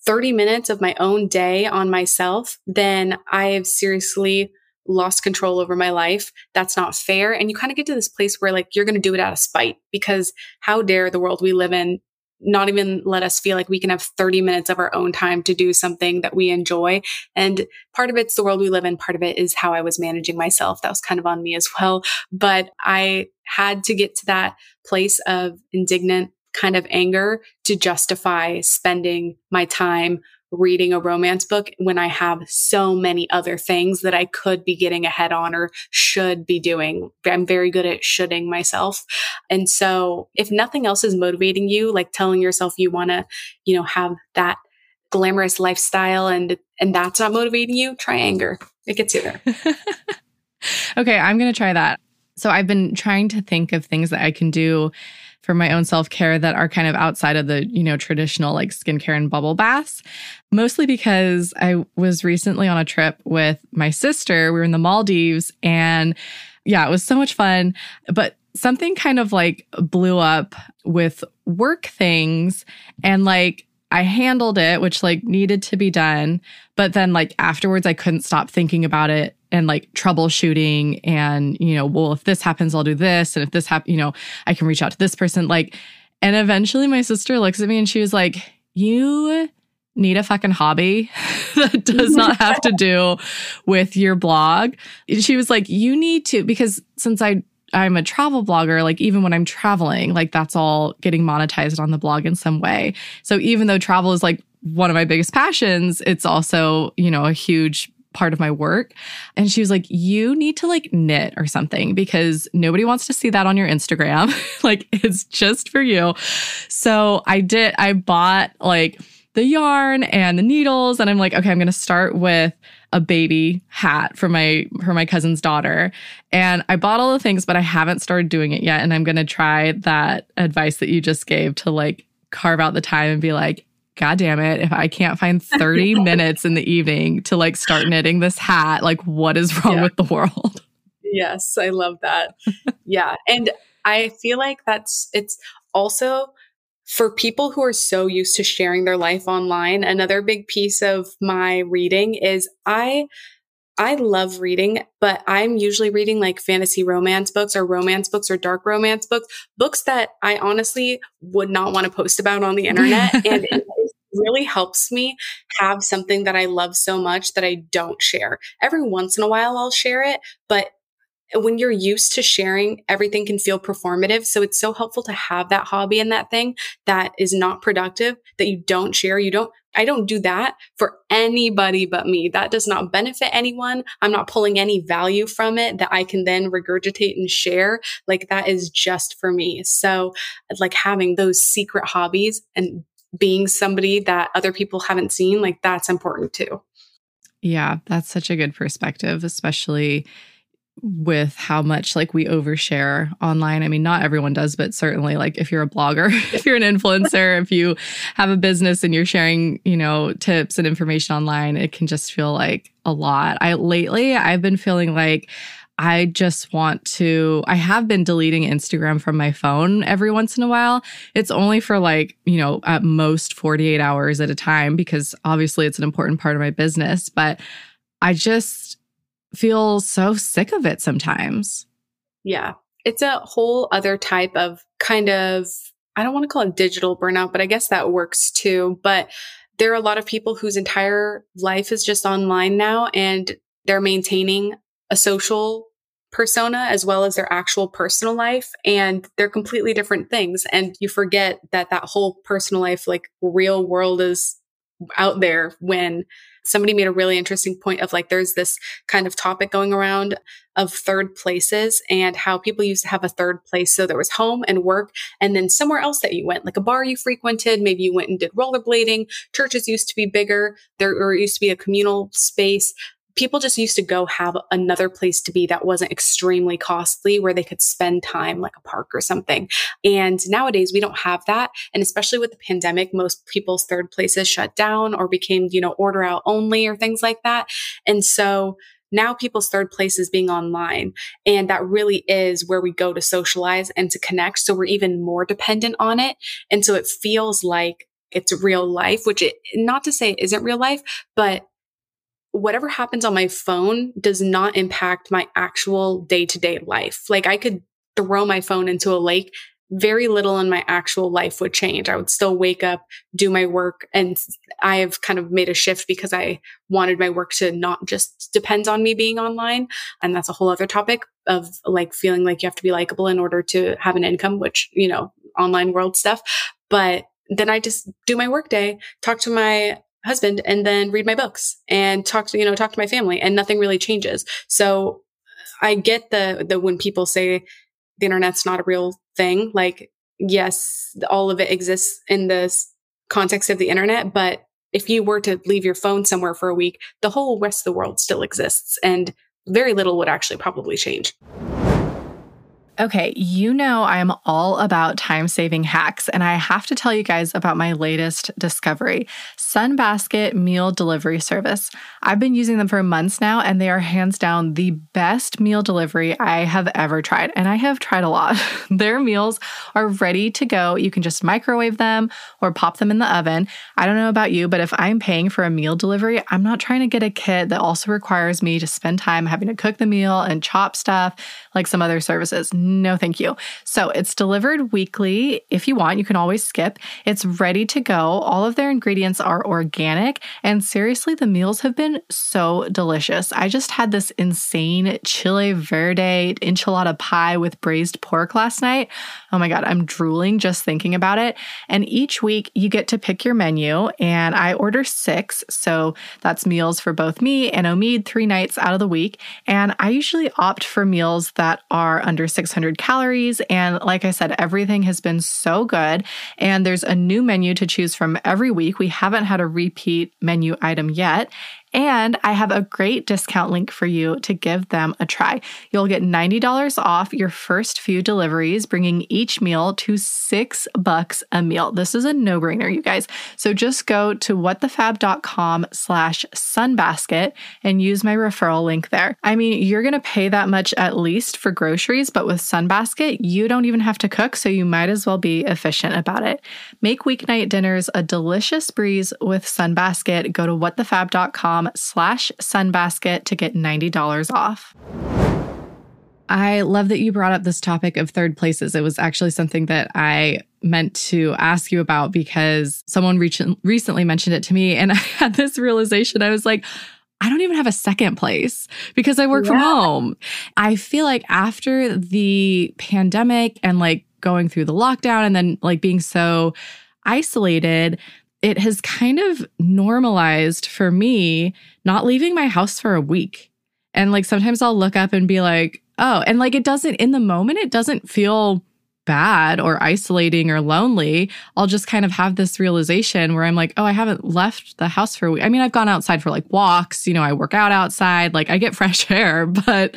30 minutes of my own day on myself, then I have seriously lost control over my life. That's not fair. And you kind of get to this place where like you're going to do it out of spite because how dare the world we live in not even let us feel like we can have 30 minutes of our own time to do something that we enjoy. And part of it's the world we live in. Part of it is how I was managing myself. That was kind of on me as well. But I had to get to that place of indignant kind of anger to justify spending my time reading a romance book when I have so many other things that I could be getting ahead on or should be doing. I'm very good at shoulding myself. And so if nothing else is motivating you, like telling yourself you want to, you know, have that glamorous lifestyle and and that's not motivating you, try anger. It gets you there. okay, I'm going to try that. So I've been trying to think of things that I can do for my own self care that are kind of outside of the, you know, traditional like skincare and bubble baths. Mostly because I was recently on a trip with my sister. We were in the Maldives and yeah, it was so much fun. But something kind of like blew up with work things and like I handled it, which like needed to be done. But then like afterwards, I couldn't stop thinking about it and like troubleshooting and, you know, well, if this happens, I'll do this. And if this happens, you know, I can reach out to this person. Like, and eventually my sister looks at me and she was like, you need a fucking hobby that does not have to do with your blog. She was like, you need to, because since I I'm a travel blogger, like even when I'm traveling, like that's all getting monetized on the blog in some way. So even though travel is like one of my biggest passions, it's also, you know, a huge part of my work. And she was like, You need to like knit or something because nobody wants to see that on your Instagram. like it's just for you. So I did, I bought like the yarn and the needles. And I'm like, okay, I'm going to start with a baby hat for my for my cousin's daughter. And i bought all the things but i haven't started doing it yet. And i'm going to try that advice that you just gave to like carve out the time and be like god damn it if i can't find 30 minutes in the evening to like start knitting this hat like what is wrong yeah. with the world? Yes i love that. Yeah and i feel like that's it's also for people who are so used to sharing their life online, another big piece of my reading is I I love reading, but I'm usually reading like fantasy romance books or romance books or dark romance books, books that I honestly would not want to post about on the internet. and it really helps me have something that I love so much that I don't share. Every once in a while I'll share it, but when you're used to sharing, everything can feel performative. So it's so helpful to have that hobby and that thing that is not productive that you don't share. You don't, I don't do that for anybody but me. That does not benefit anyone. I'm not pulling any value from it that I can then regurgitate and share. Like that is just for me. So like having those secret hobbies and being somebody that other people haven't seen, like that's important too. Yeah, that's such a good perspective, especially with how much like we overshare online. I mean, not everyone does, but certainly like if you're a blogger, if you're an influencer, if you have a business and you're sharing, you know, tips and information online, it can just feel like a lot. I lately I've been feeling like I just want to, I have been deleting Instagram from my phone every once in a while. It's only for like, you know, at most 48 hours at a time because obviously it's an important part of my business. But I just, feel so sick of it sometimes. Yeah. It's a whole other type of kind of, I don't want to call it digital burnout, but I guess that works too. But there are a lot of people whose entire life is just online now and they're maintaining a social persona as well as their actual personal life and they're completely different things and you forget that that whole personal life like real world is out there when somebody made a really interesting point of like there's this kind of topic going around of third places and how people used to have a third place. So there was home and work and then somewhere else that you went, like a bar you frequented, maybe you went and did rollerblading. Churches used to be bigger. There used to be a communal space people just used to go have another place to be that wasn't extremely costly where they could spend time like a park or something. And nowadays we don't have that. And especially with the pandemic, most people's third places shut down or became, you know, order out only or things like that. And so now people's third place is being online. And that really is where we go to socialize and to connect. So we're even more dependent on it. And so it feels like it's real life, which it, not to say it isn't real life, but whatever happens on my phone does not impact my actual day to day life. Like I could throw my phone into a lake very little in my actual life would change. I would still wake up, do my work. And I have kind of made a shift because I wanted my work to not just depend on me being online. And that's a whole other topic of like feeling like you have to be likable in order to have an income, which, you know, online world stuff. But then I just do my work day, talk to my husband and then read my books and talk to, you know, talk to my family and nothing really changes. So I get the, the when people say the internet's not a real thing, like, yes, all of it exists in the context of the internet, but if you were to leave your phone somewhere for a week, the whole rest of the world still exists and very little would actually probably change. Okay, you know I am all about time saving hacks, and I have to tell you guys about my latest discovery Sunbasket Meal Delivery Service. I've been using them for months now, and they are hands down the best meal delivery I have ever tried. And I have tried a lot. Their meals are ready to go. You can just microwave them or pop them in the oven. I don't know about you, but if I'm paying for a meal delivery, I'm not trying to get a kit that also requires me to spend time having to cook the meal and chop stuff like some other services. No, thank you. So it's delivered weekly. If you want, you can always skip. It's ready to go. All of their ingredients are organic. And seriously, the meals have been so delicious. I just had this insane chile verde enchilada pie with braised pork last night. Oh my God, I'm drooling just thinking about it. And each week you get to pick your menu, and I order six. So that's meals for both me and Omid three nights out of the week. And I usually opt for meals that are under 600 calories. And like I said, everything has been so good. And there's a new menu to choose from every week. We haven't had a repeat menu item yet. And I have a great discount link for you to give them a try. You'll get $90 off your first few deliveries, bringing each meal to six bucks a meal. This is a no-brainer, you guys. So just go to whatthefab.com slash sunbasket and use my referral link there. I mean, you're going to pay that much at least for groceries, but with Sunbasket, you don't even have to cook, so you might as well be efficient about it. Make weeknight dinners a delicious breeze with Sunbasket. Go to whatthefab.com slash sunbasket to get $90 off. I love that you brought up this topic of third places. It was actually something that I meant to ask you about because someone recently mentioned it to me. And I had this realization. I was like, I don't even have a second place because I work yeah. from home. I feel like after the pandemic and like going through the lockdown and then like being so isolated, it has kind of normalized for me not leaving my house for a week. And like sometimes I'll look up and be like, oh, and like it doesn't in the moment, it doesn't feel bad or isolating or lonely. I'll just kind of have this realization where I'm like, oh, I haven't left the house for a week. I mean, I've gone outside for like walks, you know, I work out outside, like I get fresh air, but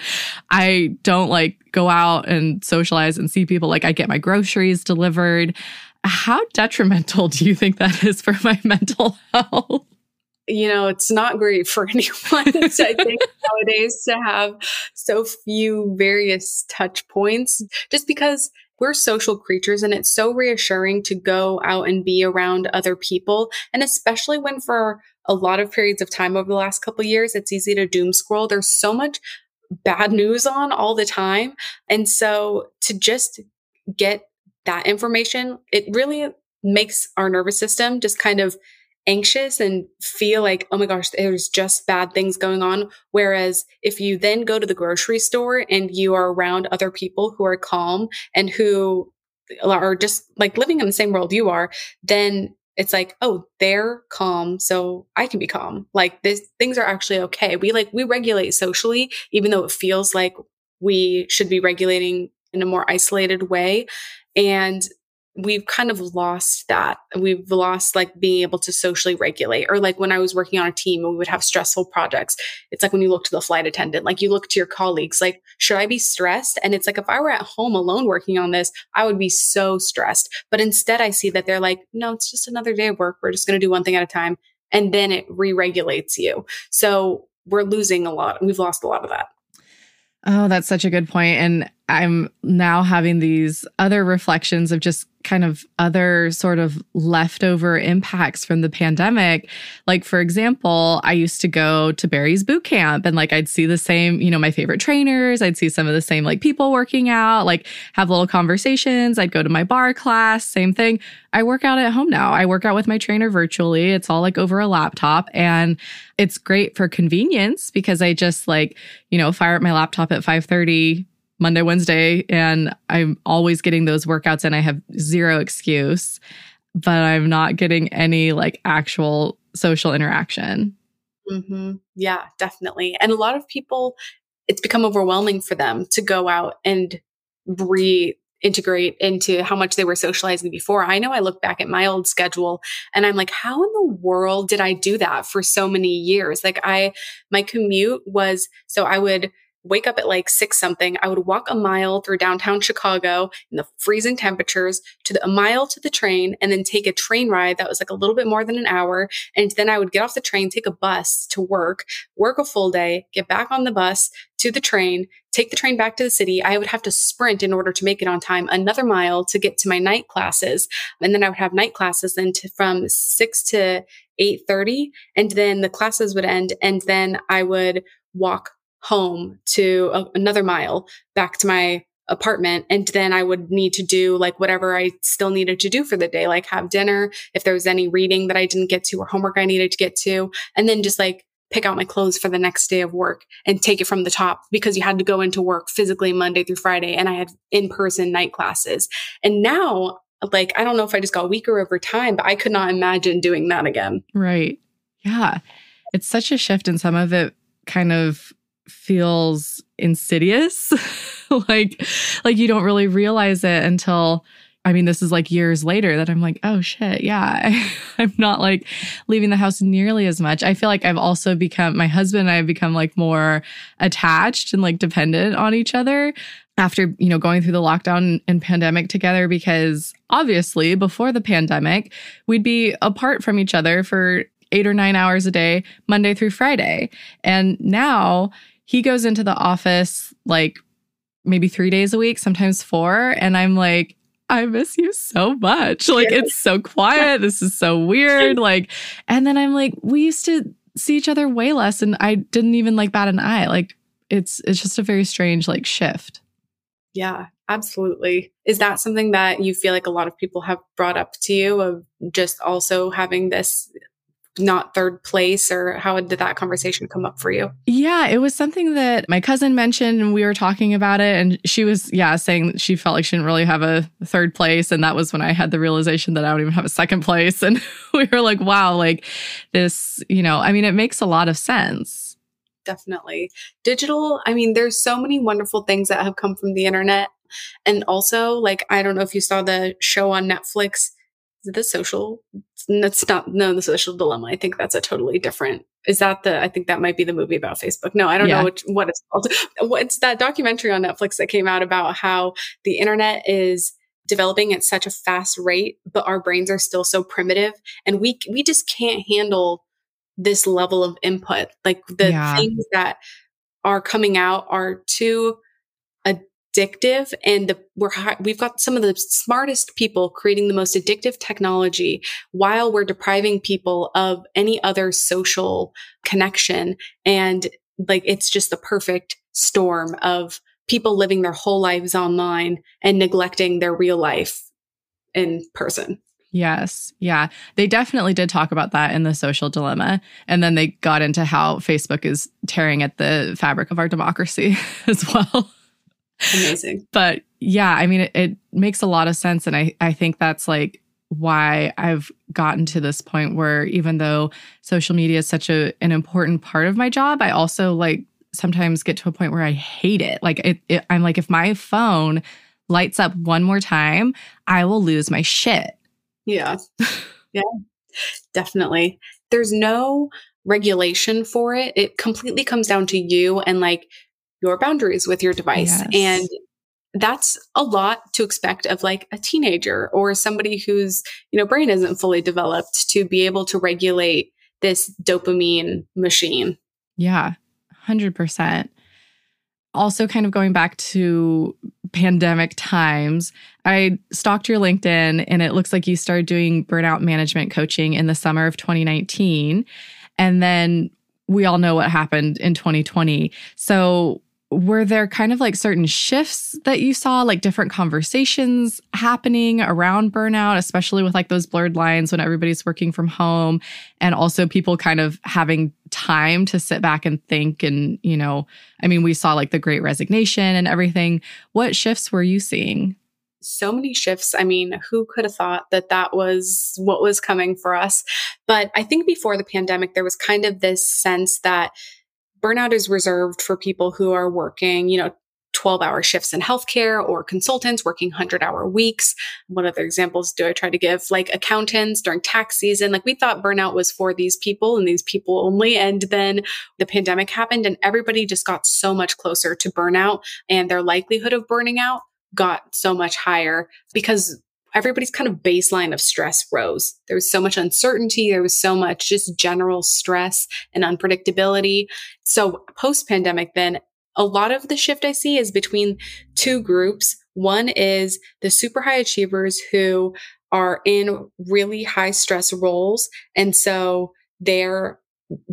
I don't like go out and socialize and see people. Like I get my groceries delivered. How detrimental do you think that is for my mental health? You know, it's not great for anyone. I think nowadays to have so few various touch points, just because we're social creatures and it's so reassuring to go out and be around other people. And especially when for a lot of periods of time over the last couple years, it's easy to doom scroll. There's so much bad news on all the time. And so to just get that information, it really makes our nervous system just kind of anxious and feel like, oh my gosh, there's just bad things going on. Whereas if you then go to the grocery store and you are around other people who are calm and who are just like living in the same world you are, then it's like, oh, they're calm, so I can be calm. Like this things are actually okay. We like we regulate socially, even though it feels like we should be regulating in a more isolated way. And we've kind of lost that. We've lost like being able to socially regulate. Or like when I was working on a team and we would have stressful projects, it's like when you look to the flight attendant, like you look to your colleagues, like, should I be stressed? And it's like if I were at home alone working on this, I would be so stressed. But instead, I see that they're like, no, it's just another day of work. We're just going to do one thing at a time. And then it re regulates you. So we're losing a lot. We've lost a lot of that. Oh, that's such a good point. And I'm now having these other reflections of just kind of other sort of leftover impacts from the pandemic. Like, for example, I used to go to Barry's boot camp and like I'd see the same, you know, my favorite trainers. I'd see some of the same like people working out, like have little conversations. I'd go to my barre class, same thing. I work out at home now. I work out with my trainer virtually. It's all like over a laptop and it's great for convenience because I just like, you know, fire up my laptop at 5:30 Monday, Wednesday, and I'm always getting those workouts and I have zero excuse, but I'm not getting any like actual social interaction. Mm-hmm. Yeah, definitely. And a lot of people, it's become overwhelming for them to go out and reintegrate into how much they were socializing before. I know I look back at my old schedule and I'm like, how in the world did I do that for so many years? Like I, my commute was, so I would wake up at like six something. I would walk a mile through downtown Chicago in the freezing temperatures to the, a mile to the train and then take a train ride that was like a little bit more than an hour. And then I would get off the train, take a bus to work, work a full day, get back on the bus to the train, take the train back to the city. I would have to sprint in order to make it on time another mile to get to my night classes. And then I would have night classes then to, from six to 8.30 and then the classes would end and then I would walk home to a, another mile back to my apartment. And then I would need to do like whatever I still needed to do for the day, like have dinner, if there was any reading that I didn't get to or homework I needed to get to, and then just like pick out my clothes for the next day of work and take it from the top because you had to go into work physically Monday through Friday and I had in person night classes. And now, like, I don't know if I just got weaker over time, but I could not imagine doing that again. Right. Yeah. It's such a shift and some of it kind of feels insidious. like like you don't really realize it until I mean, this is like years later that I'm like, oh shit, yeah, I, am not like leaving the house nearly as much. I feel like I've also become, my husband and I have become like more attached and like dependent on each other after, you know, going through the lockdown and pandemic together because obviously before the pandemic, we'd be apart from each other for eight or nine hours a day, Monday through Friday. And now, he goes into the office like maybe three days a week, sometimes four. And I'm like, I miss you so much. Like, it's so quiet. This is so weird. Like, and then I'm like, we used to see each other way less and I didn't even like bat an eye. Like, it's it's just a very strange like shift. Yeah, absolutely. Is that something that you feel like a lot of people have brought up to you of just also having this not third place or how did that conversation come up for you? Yeah, it was something that my cousin mentioned and we were talking about it and she was yeah, saying she felt like she didn't really have a third place and that was when I had the realization that I don't even have a second place and we were like wow, like this, you know, I mean it makes a lot of sense. Definitely. Digital, I mean there's so many wonderful things that have come from the internet and also like I don't know if you saw the show on Netflix the social that's not no the social dilemma i think that's a totally different is that the i think that might be the movie about facebook no i don't yeah. know which, what it's called what's that documentary on netflix that came out about how the internet is developing at such a fast rate but our brains are still so primitive and we we just can't handle this level of input like the yeah. things that are coming out are too addictive and the, we're we've got some of the smartest people creating the most addictive technology while we're depriving people of any other social connection and like it's just the perfect storm of people living their whole lives online and neglecting their real life in person. Yes. Yeah. They definitely did talk about that in the social dilemma. And then they got into how Facebook is tearing at the fabric of our democracy as well. Amazing. but yeah, I mean, it, it makes a lot of sense. And I, I think that's like why I've gotten to this point where even though social media is such a, an important part of my job, I also like sometimes get to a point where I hate it. Like it, it, I'm like, if my phone lights up one more time, I will lose my shit. Yeah. Yeah. Definitely. There's no regulation for it. It completely comes down to you and like your boundaries with your device. Yes. And that's a lot to expect of like a teenager or somebody whose, you know, brain isn't fully developed to be able to regulate this dopamine machine. Yeah, 100%. Also, kind of going back to pandemic times. I stalked your LinkedIn and it looks like you started doing burnout management coaching in the summer of 2019. And then we all know what happened in 2020. So, were there kind of like certain shifts that you saw, like different conversations happening around burnout, especially with like those blurred lines when everybody's working from home and also people kind of having time to sit back and think? And, you know, I mean, we saw like the great resignation and everything. What shifts were you seeing? so many shifts. I mean, who could have thought that that was what was coming for us? But I think before the pandemic, there was kind of this sense that burnout is reserved for people who are working, you know, 12 hour shifts in healthcare or consultants working 100 hour weeks. What other examples do I try to give? Like accountants during tax season. Like we thought burnout was for these people and these people only. And then the pandemic happened and everybody just got so much closer to burnout and their likelihood of burning out got so much higher because everybody's kind of baseline of stress rose. There was so much uncertainty. There was so much just general stress and unpredictability. So post pandemic, then a lot of the shift I see is between two groups. One is the super high achievers who are in really high stress roles. And so they're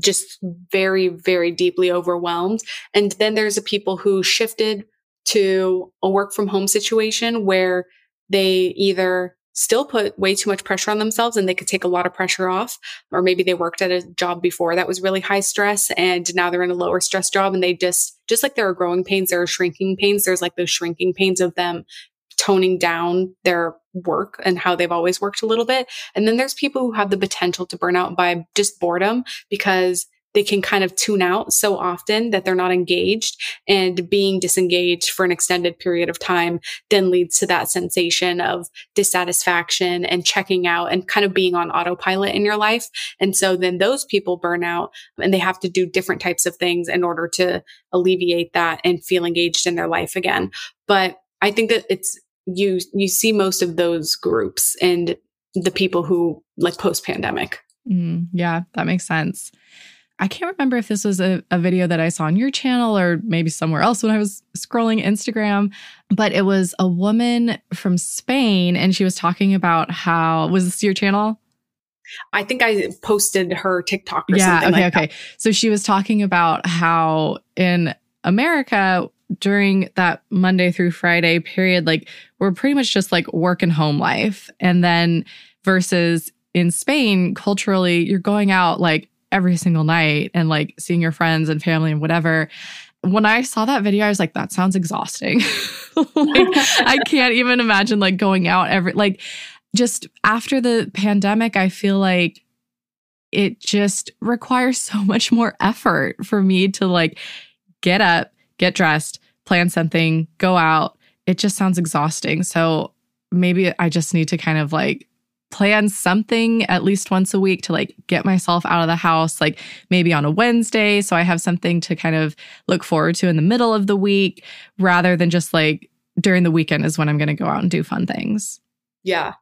just very, very deeply overwhelmed. And then there's the people who shifted to a work from home situation where they either still put way too much pressure on themselves and they could take a lot of pressure off. Or maybe they worked at a job before that was really high stress and now they're in a lower stress job and they just, just like there are growing pains, there are shrinking pains. There's like those shrinking pains of them toning down their work and how they've always worked a little bit. And then there's people who have the potential to burn out by just boredom because they can kind of tune out so often that they're not engaged and being disengaged for an extended period of time then leads to that sensation of dissatisfaction and checking out and kind of being on autopilot in your life. And so then those people burn out and they have to do different types of things in order to alleviate that and feel engaged in their life again. But I think that it's you you see most of those groups and the people who like post pandemic. Mm, yeah, that makes sense. I can't remember if this was a, a, video that I saw on your channel or maybe somewhere else when I was scrolling Instagram, but it was a woman from Spain and she was talking about how was this your channel? I think I posted her TikTok yeah, okay, like okay. That. So she was talking about how in America during that Monday through Friday period, like we're pretty much just like work and home life. And then versus in Spain, culturally, you're going out like every single night and like seeing your friends and family and whatever. When I saw that video, I was like, that sounds exhausting. like, I can't even imagine like going out every, like, just after the pandemic, I feel like it just requires so much more effort for me to like get up, get dressed, plan something, go out. It just sounds exhausting. So maybe I just need to kind of like plan something at least once a week to like get myself out of the house, like maybe on a Wednesday. So I have something to kind of look forward to in the middle of the week rather than just like during the weekend is when I'm going to go out and do fun things. Yeah.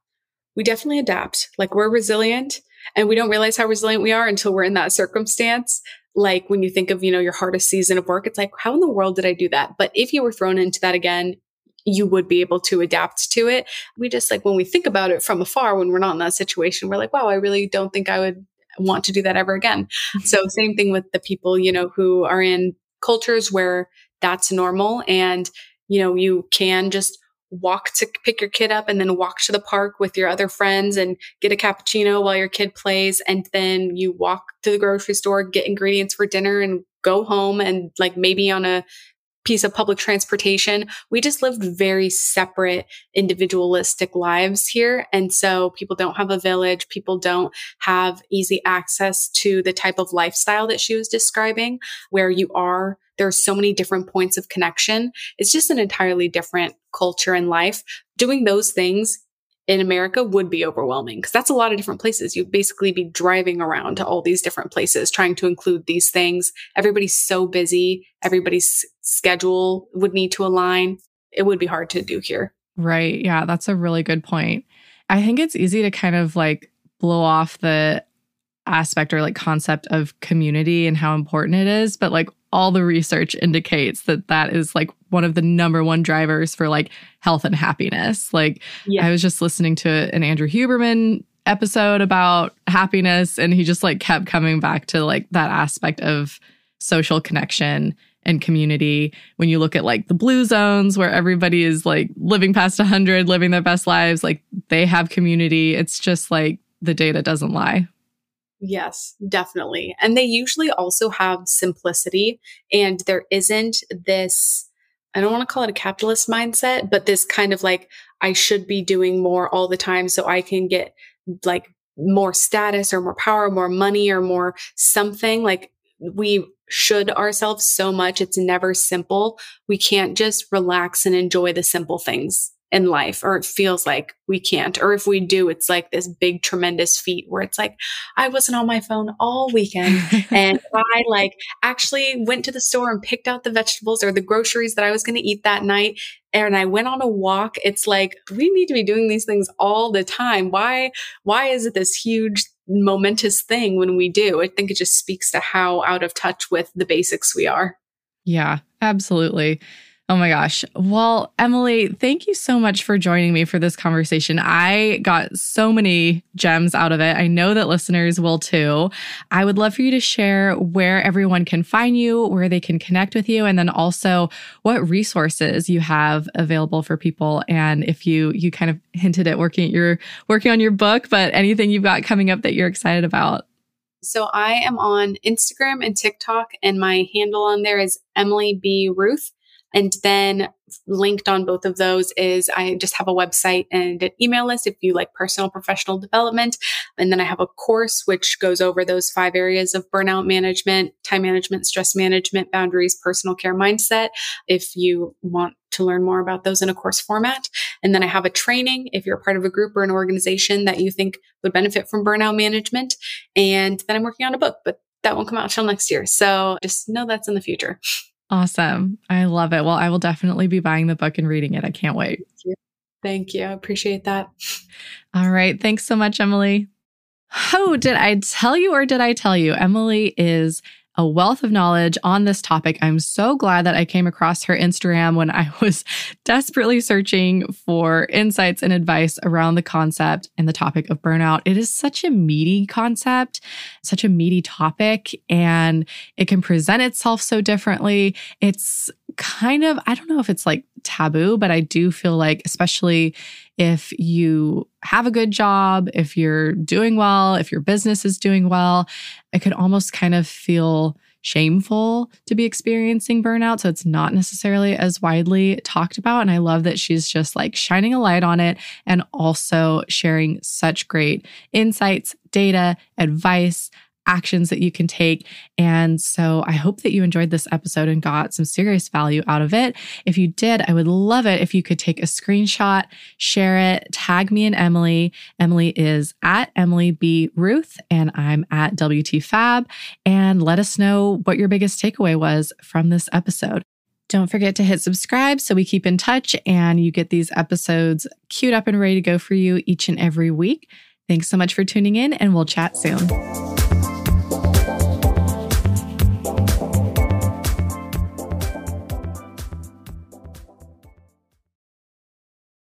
We definitely adapt. Like we're resilient and we don't realize how resilient we are until we're in that circumstance. Like when you think of, you know, your hardest season of work, it's like, how in the world did I do that? But if you were thrown into that again, you would be able to adapt to it. We just like when we think about it from afar, when we're not in that situation, we're like, wow, I really don't think I would want to do that ever again. Mm-hmm. So same thing with the people, you know, who are in cultures where that's normal and, you know, you can just walk to pick your kid up and then walk to the park with your other friends and get a cappuccino while your kid plays. And then you walk to the grocery store, get ingredients for dinner and go home and like maybe on a piece of public transportation. We just lived very separate, individualistic lives here. And so people don't have a village. People don't have easy access to the type of lifestyle that she was describing, where you are. There are so many different points of connection. It's just an entirely different culture and life. Doing those things in America would be overwhelming because that's a lot of different places. You'd basically be driving around to all these different places trying to include these things. Everybody's so busy. Everybody's schedule would need to align. It would be hard to do here. Right. Yeah. That's a really good point. I think it's easy to kind of like blow off the aspect or like concept of community and how important it is. But like all the research indicates that that is like one of the number one drivers for like health and happiness. Like yeah. I was just listening to an Andrew Huberman episode about happiness and he just like kept coming back to like that aspect of social connection and community. When you look at like the blue zones where everybody is like living past 100, living their best lives, like they have community. It's just like the data doesn't lie. Yes, definitely. And they usually also have simplicity, and there isn't this, I don't want to call it a capitalist mindset, but this kind of like, I should be doing more all the time so I can get like more status or more power, more money or more something. Like we should ourselves so much. It's never simple. We can't just relax and enjoy the simple things in life, or it feels like we can't. Or if we do, it's like this big, tremendous feat where it's like, I wasn't on my phone all weekend and I like actually went to the store and picked out the vegetables or the groceries that I was going to eat that night. And I went on a walk. It's like, we need to be doing these things all the time. Why, why is it this huge momentous thing when we do. I think it just speaks to how out of touch with the basics we are. Yeah, absolutely. Oh my gosh. Well, Emily, thank you so much for joining me for this conversation. I got so many gems out of it. I know that listeners will too. I would love for you to share where everyone can find you, where they can connect with you, and then also what resources you have available for people. And if you you kind of hinted at working you're working on your book, but anything you've got coming up that you're excited about. So I am on Instagram and TikTok, and my handle on there is Emily B. Ruth. And then linked on both of those is I just have a website and an email list if you like personal professional development. And then I have a course which goes over those five areas of burnout management, time management, stress management, boundaries, personal care mindset. If you want to learn more about those in a course format. And then I have a training if you're part of a group or an organization that you think would benefit from burnout management. And then I'm working on a book, but that won't come out until next year. So just know that's in the future. Awesome. I love it. Well, I will definitely be buying the book and reading it. I can't wait. Thank you. Thank you. I appreciate that. All right. Thanks so much, Emily. Oh, did I tell you or did I tell you? Emily is a wealth of knowledge on this topic. I'm so glad that I came across her Instagram when I was desperately searching for insights and advice around the concept and the topic of burnout. It is such a meaty concept, such a meaty topic, and it can present itself so differently. It's kind of, I don't know if it's like taboo, but I do feel like, especially if you have a good job, if you're doing well, if your business is doing well, it could almost kind of feel shameful to be experiencing burnout. So it's not necessarily as widely talked about. And I love that she's just like shining a light on it and also sharing such great insights, data, advice actions that you can take. And so I hope that you enjoyed this episode and got some serious value out of it. If you did, I would love it if you could take a screenshot, share it, tag me and Emily. Emily is at Emily B. Ruth, and I'm at WT Fab. And let us know what your biggest takeaway was from this episode. Don't forget to hit subscribe so we keep in touch and you get these episodes queued up and ready to go for you each and every week. Thanks so much for tuning in, and we'll chat soon.